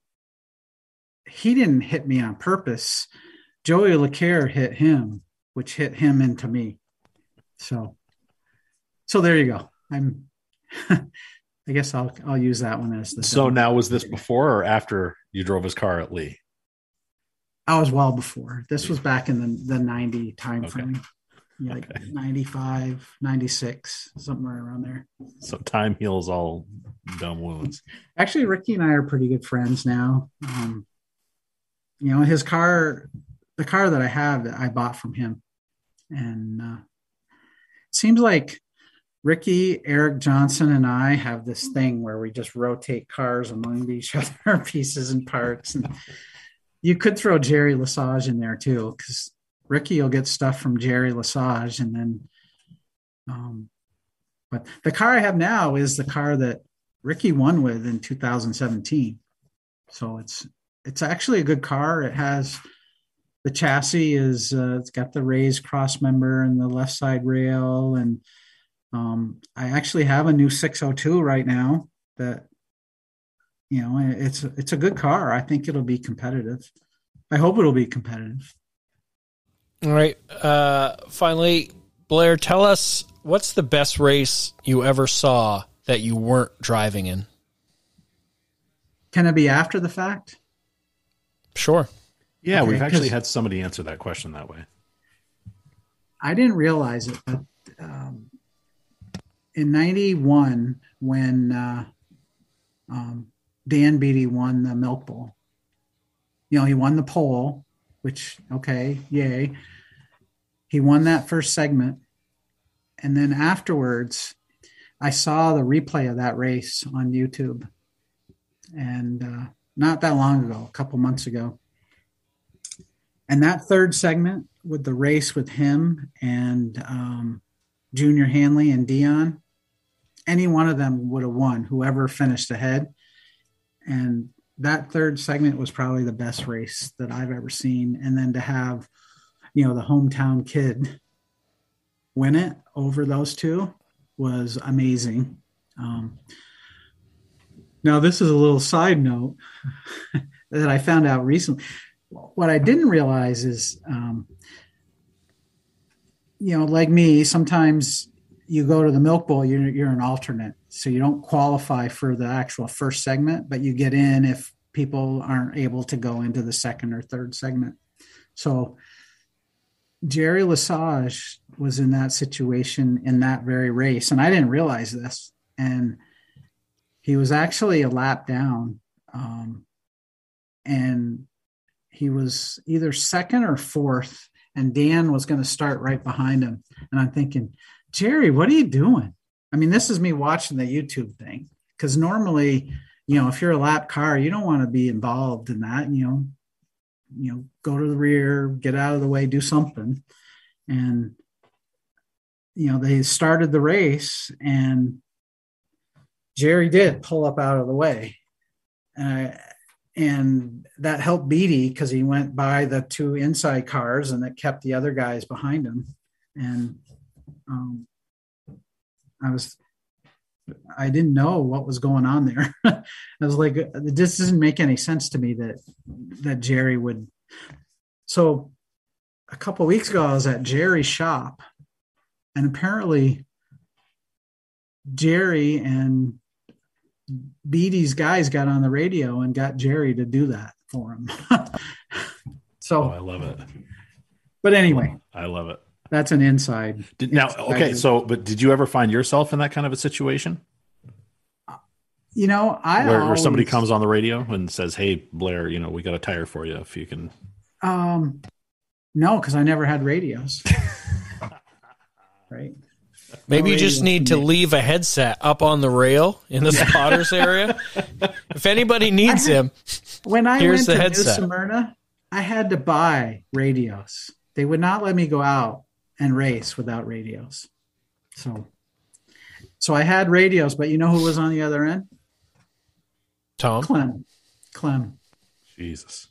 he didn't hit me on purpose. Joey Laquerre hit him, which hit him into me. So, so there you go. I'm. I guess I'll I'll use that one as the. So now was this before or after you drove his car at Lee? I was well before. This was back in the the 90 time frame. Okay. Like okay. 95, 96, somewhere around there. So time heals all dumb wounds. Actually, Ricky and I are pretty good friends now. Um, you know, his car, the car that I have, that I bought from him, and uh, it seems like Ricky, Eric Johnson, and I have this thing where we just rotate cars among each other, pieces and parts. And you could throw Jerry Lesage in there too, because Ricky will get stuff from Jerry Lesage, and then, um, but the car I have now is the car that Ricky won with in 2017. So it's it's actually a good car. It has the chassis is uh, it's got the raised cross member and the left side rail and um, I actually have a new 602 right now that you know it's it's a good car. I think it'll be competitive. I hope it'll be competitive. All right. Uh, finally, Blair, tell us what's the best race you ever saw that you weren't driving in? Can it be after the fact? Sure. Yeah, okay, we've actually had somebody answer that question that way. I didn't realize it, but um, in 91 when uh, um, Dan Beatty won the Milk Bowl. You know, he won the pole, which, okay, yay. He won that first segment. And then afterwards, I saw the replay of that race on YouTube. And uh, not that long ago, a couple months ago. And that third segment with the race with him and um, Junior Hanley and Dion, any one of them would have won, whoever finished ahead. And that third segment was probably the best race that I've ever seen. And then to have, you know, the hometown kid win it over those two was amazing. Um, now, this is a little side note that I found out recently. What I didn't realize is, um, you know, like me, sometimes you go to the Milk Bowl, you're, you're an alternate. So you don't qualify for the actual first segment, but you get in if people aren't able to go into the second or third segment. So Jerry Lesage was in that situation in that very race. And I didn't realize this. And he was actually a lap down. Um, and he was either second or fourth. And Dan was going to start right behind him. And I'm thinking, Jerry, what are you doing? I mean, this is me watching the YouTube thing because normally, you know, if you're a lap car, you don't want to be involved in that. You know, you know, go to the rear, get out of the way, do something. And you know, they started the race, and Jerry did pull up out of the way, uh, and that helped Beatty because he went by the two inside cars, and that kept the other guys behind him. And um, I was I didn't know what was going on there. I was like, this doesn't make any sense to me that that Jerry would. So, a couple weeks ago, I was at Jerry's shop, and apparently, Jerry and Beatty's guys got on the radio and got Jerry to do that for him. so oh, I love it. But anyway, I love it that's an inside. Did, now, okay, so but did you ever find yourself in that kind of a situation? You know, I where, always, where somebody comes on the radio and says, "Hey, Blair, you know, we got a tire for you if you can." Um, no, because I never had radios. right. Maybe no you just need to leave a headset up on the rail in the spotters area. If anybody needs had, him, when I here's went the to headset. New Smyrna, I had to buy radios. They would not let me go out and race without radios. So, so I had radios, but you know who was on the other end? Tom Clem. Clem. Jesus.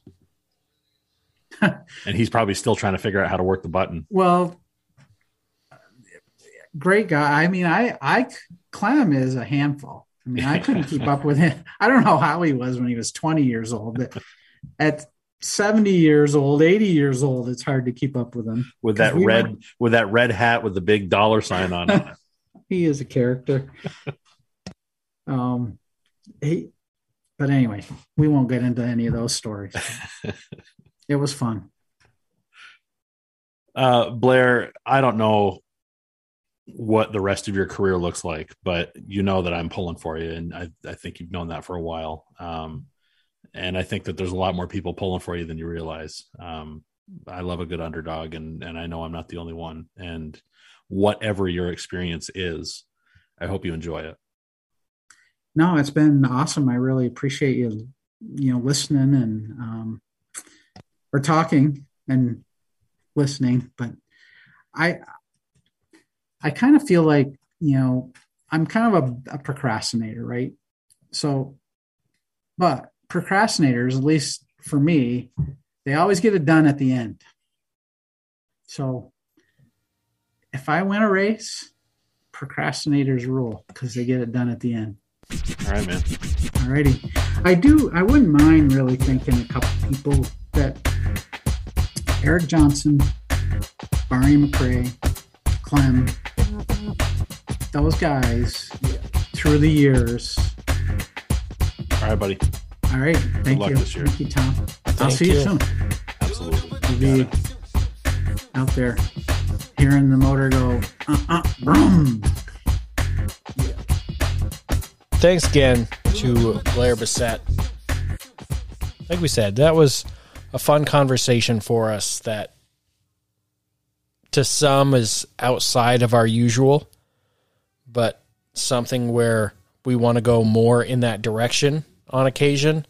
and he's probably still trying to figure out how to work the button. Well, great guy. I mean, I, I, Clem is a handful. I mean, I couldn't keep up with him. I don't know how he was when he was 20 years old, but at 70 years old, 80 years old, it's hard to keep up with him. with that we red went- with that red hat with the big dollar sign on it. He is a character. um, he, but anyway, we won't get into any of those stories. it was fun. Uh, Blair, I don't know what the rest of your career looks like, but you know that I'm pulling for you, and I, I think you've known that for a while. Um, and I think that there's a lot more people pulling for you than you realize. Um, I love a good underdog, and and I know I'm not the only one. And whatever your experience is, I hope you enjoy it. No, it's been awesome. I really appreciate you, you know, listening and um, or talking and listening. But I, I kind of feel like you know I'm kind of a, a procrastinator, right? So, but procrastinators, at least for me, they always get it done at the end. So, if I win a race, procrastinators rule because they get it done at the end. All right, man. All righty. I do I wouldn't mind really thinking a couple people that Eric Johnson, Barney McRae, Clem, those guys through the years. All right, buddy. All right. Thank luck you. this year. Thank you, Tom. I'll see you, you. soon. Absolutely. We'll be out there hearing the motor go uh uh brum. Thanks again to Blair Bissett. Like we said, that was a fun conversation for us that to some is outside of our usual, but something where we want to go more in that direction on occasion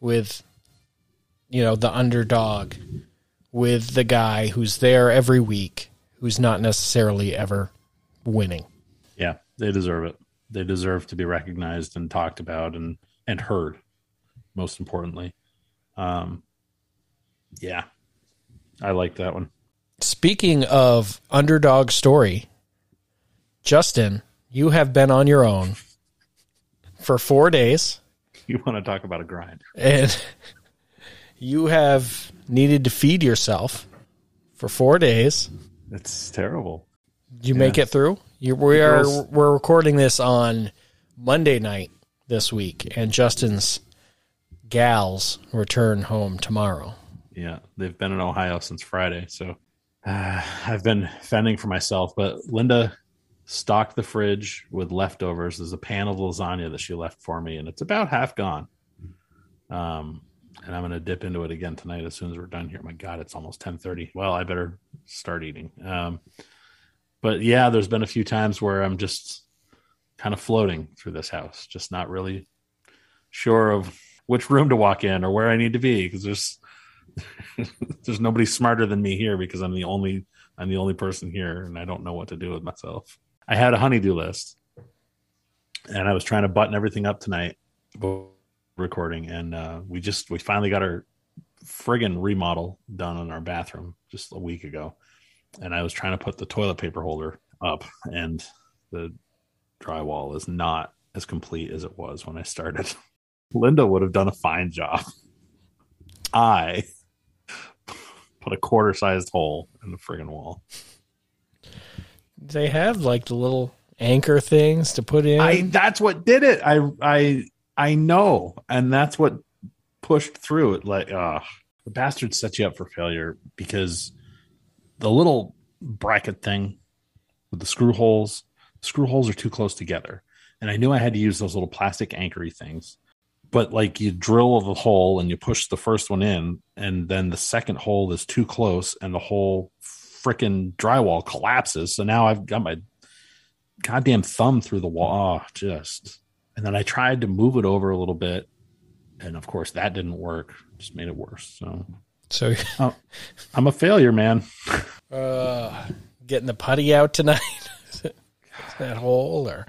with you know the underdog with the guy who's there every week who's not necessarily ever winning. Yeah, they deserve it. They deserve to be recognized and talked about and and heard. Most importantly, um, yeah, I like that one. Speaking of underdog story, Justin, you have been on your own for four days You want to talk about a grind? and you have needed to feed yourself for four days. It's terrible. You make it through? You, we are we're recording this on Monday night this week, and Justin's gals return home tomorrow. Yeah, they've been in Ohio since Friday, so uh, I've been fending for myself. But Linda stocked the fridge with leftovers. There's a pan of lasagna that she left for me, and it's about half gone. Um, and I'm gonna dip into it again tonight as soon as we're done here. My God, it's almost 10:30. Well, I better start eating. Um, but yeah, there's been a few times where I'm just kind of floating through this house, just not really sure of which room to walk in or where I need to be because there's there's nobody smarter than me here because I'm the only I'm the only person here and I don't know what to do with myself. I had a honeydew list and I was trying to button everything up tonight recording and uh, we just we finally got our friggin' remodel done on our bathroom just a week ago and I was trying to put the toilet paper holder up and the drywall is not as complete as it was when I started. Linda would have done a fine job. I put a quarter sized hole in the friggin' wall. They have like the little anchor things to put in. I that's what did it. I I I know, and that's what pushed through it. Like, uh the bastard set you up for failure because the little bracket thing with the screw holes, screw holes are too close together, and I knew I had to use those little plastic anchory things. But like you drill the hole and you push the first one in, and then the second hole is too close, and the whole freaking drywall collapses. So now I've got my goddamn thumb through the wall. Oh, just. And then I tried to move it over a little bit. And of course, that didn't work. Just made it worse. So so I'm a failure, man. uh, getting the putty out tonight. that hole, or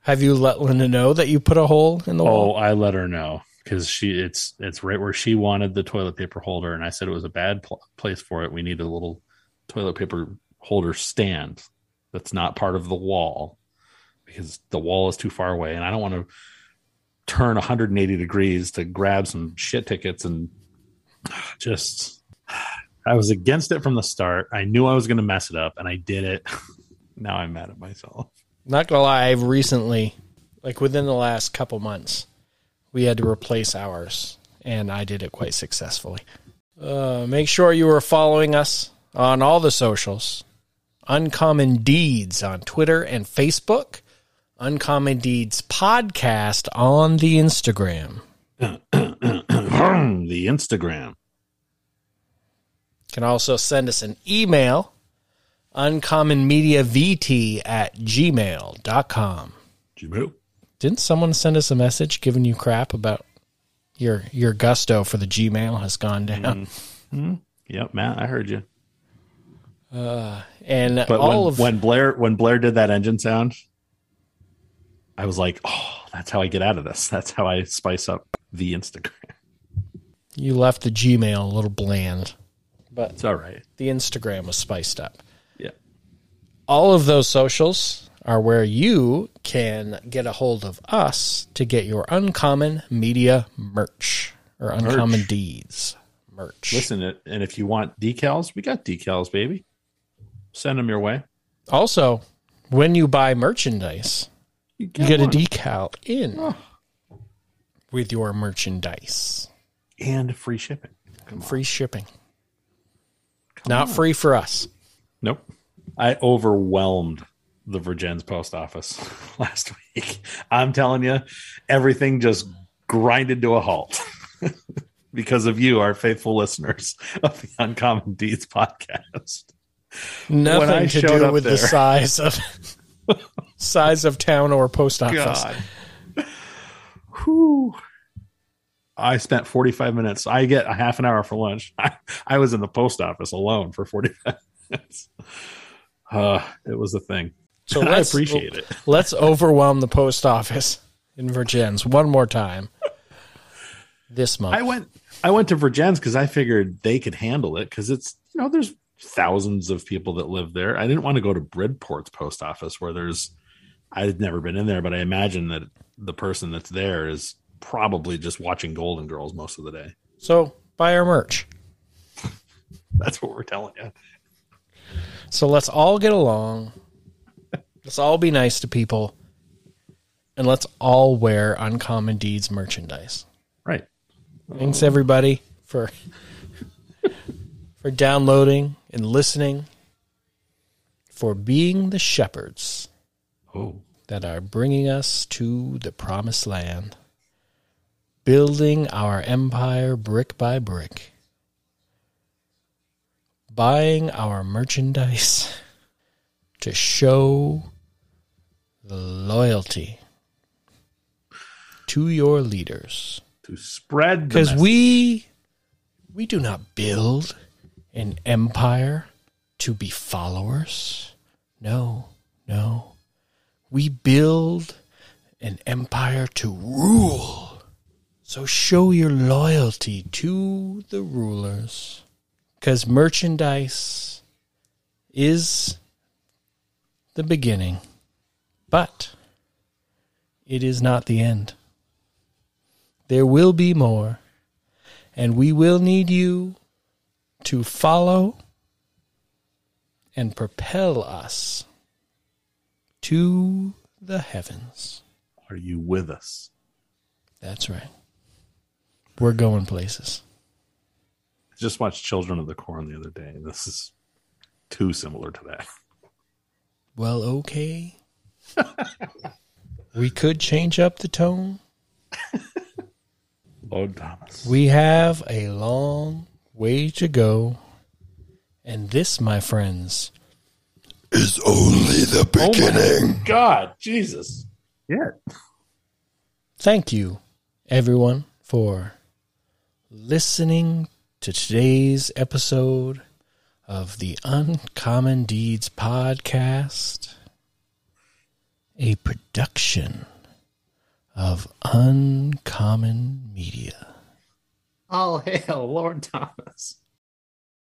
have you let Linda know that you put a hole in the Oh, wall? Oh, I let her know because she it's it's right where she wanted the toilet paper holder, and I said it was a bad pl- place for it. We need a little toilet paper holder stand that's not part of the wall because the wall is too far away, and I don't want to turn 180 degrees to grab some shit tickets and just I was against it from the start. I knew I was going to mess it up and I did it. now I'm mad at myself. Not gonna lie, I've recently, like within the last couple months, we had to replace ours, and I did it quite successfully. Uh, make sure you are following us on all the socials. Uncommon Deeds on Twitter and Facebook. Uncommon Deeds podcast on the Instagram. the Instagram. Can also send us an email, uncommonmediavt at gmail.com. Gmail. Didn't someone send us a message giving you crap about your your gusto for the Gmail has gone down? Mm-hmm. Yep, Matt, I heard you. Uh, and But all when, of when Blair when Blair did that engine sound, I was like, "Oh, that's how I get out of this. That's how I spice up the Instagram." you left the Gmail a little bland, but It's all right. the Instagram was spiced up. Yeah. All of those socials are where you can get a hold of us to get your uncommon media merch or uncommon deeds merch. Listen, and if you want decals, we got decals, baby. Send them your way. Also, when you buy merchandise, You you get a decal in with your merchandise. and free shipping. Free shipping. Not free for us. Nope. I overwhelmed the Vergennes post office last week. I'm telling you, everything just grinded to a halt because of you, our faithful listeners of the Uncommon Deeds podcast. Nothing to do with the size of size of town or post office. God. Whew. I spent 45 minutes. I get a half an hour for lunch. I, I was in the post office alone for 45 minutes. Uh, it was a thing. So I appreciate it. Let's overwhelm the post office in Vergennes one more time this month. I went I went to Vergennes because I figured they could handle it because it's you know there's thousands of people that live there. I didn't want to go to Bridport's post office where there's I'd never been in there, but I imagine that the person that's there is probably just watching Golden Girls most of the day. so buy our merch. That's what we're telling you. So let's all get along. Let's all be nice to people. And let's all wear Uncommon Deeds merchandise. Right. Thanks everybody for for downloading and listening, for being the shepherds Oh, that are bringing us to the promised land, building our empire brick by brick, buying our merchandise to show the loyalty to your leaders. To spread because we we do not build an empire to be followers? No no. We build an empire to rule. So show your loyalty to the rulers. Because merchandise is the beginning but it is not the end. There will be more, and we will need you to follow and propel us to the heavens. Are you with us? That's right. We're going places. I just watched Children of the Corn the other day. This is too similar to that. Well, okay. we could change up the tone. Lord Thomas. We have a long way to go. And this, my friends, is only the oh beginning. Oh God, Jesus. Yeah. thank you, everyone, for listening to today's episode of the Uncommon Deeds Podcast, a production of Uncommon Media. Oh, All hail Lord Thomas.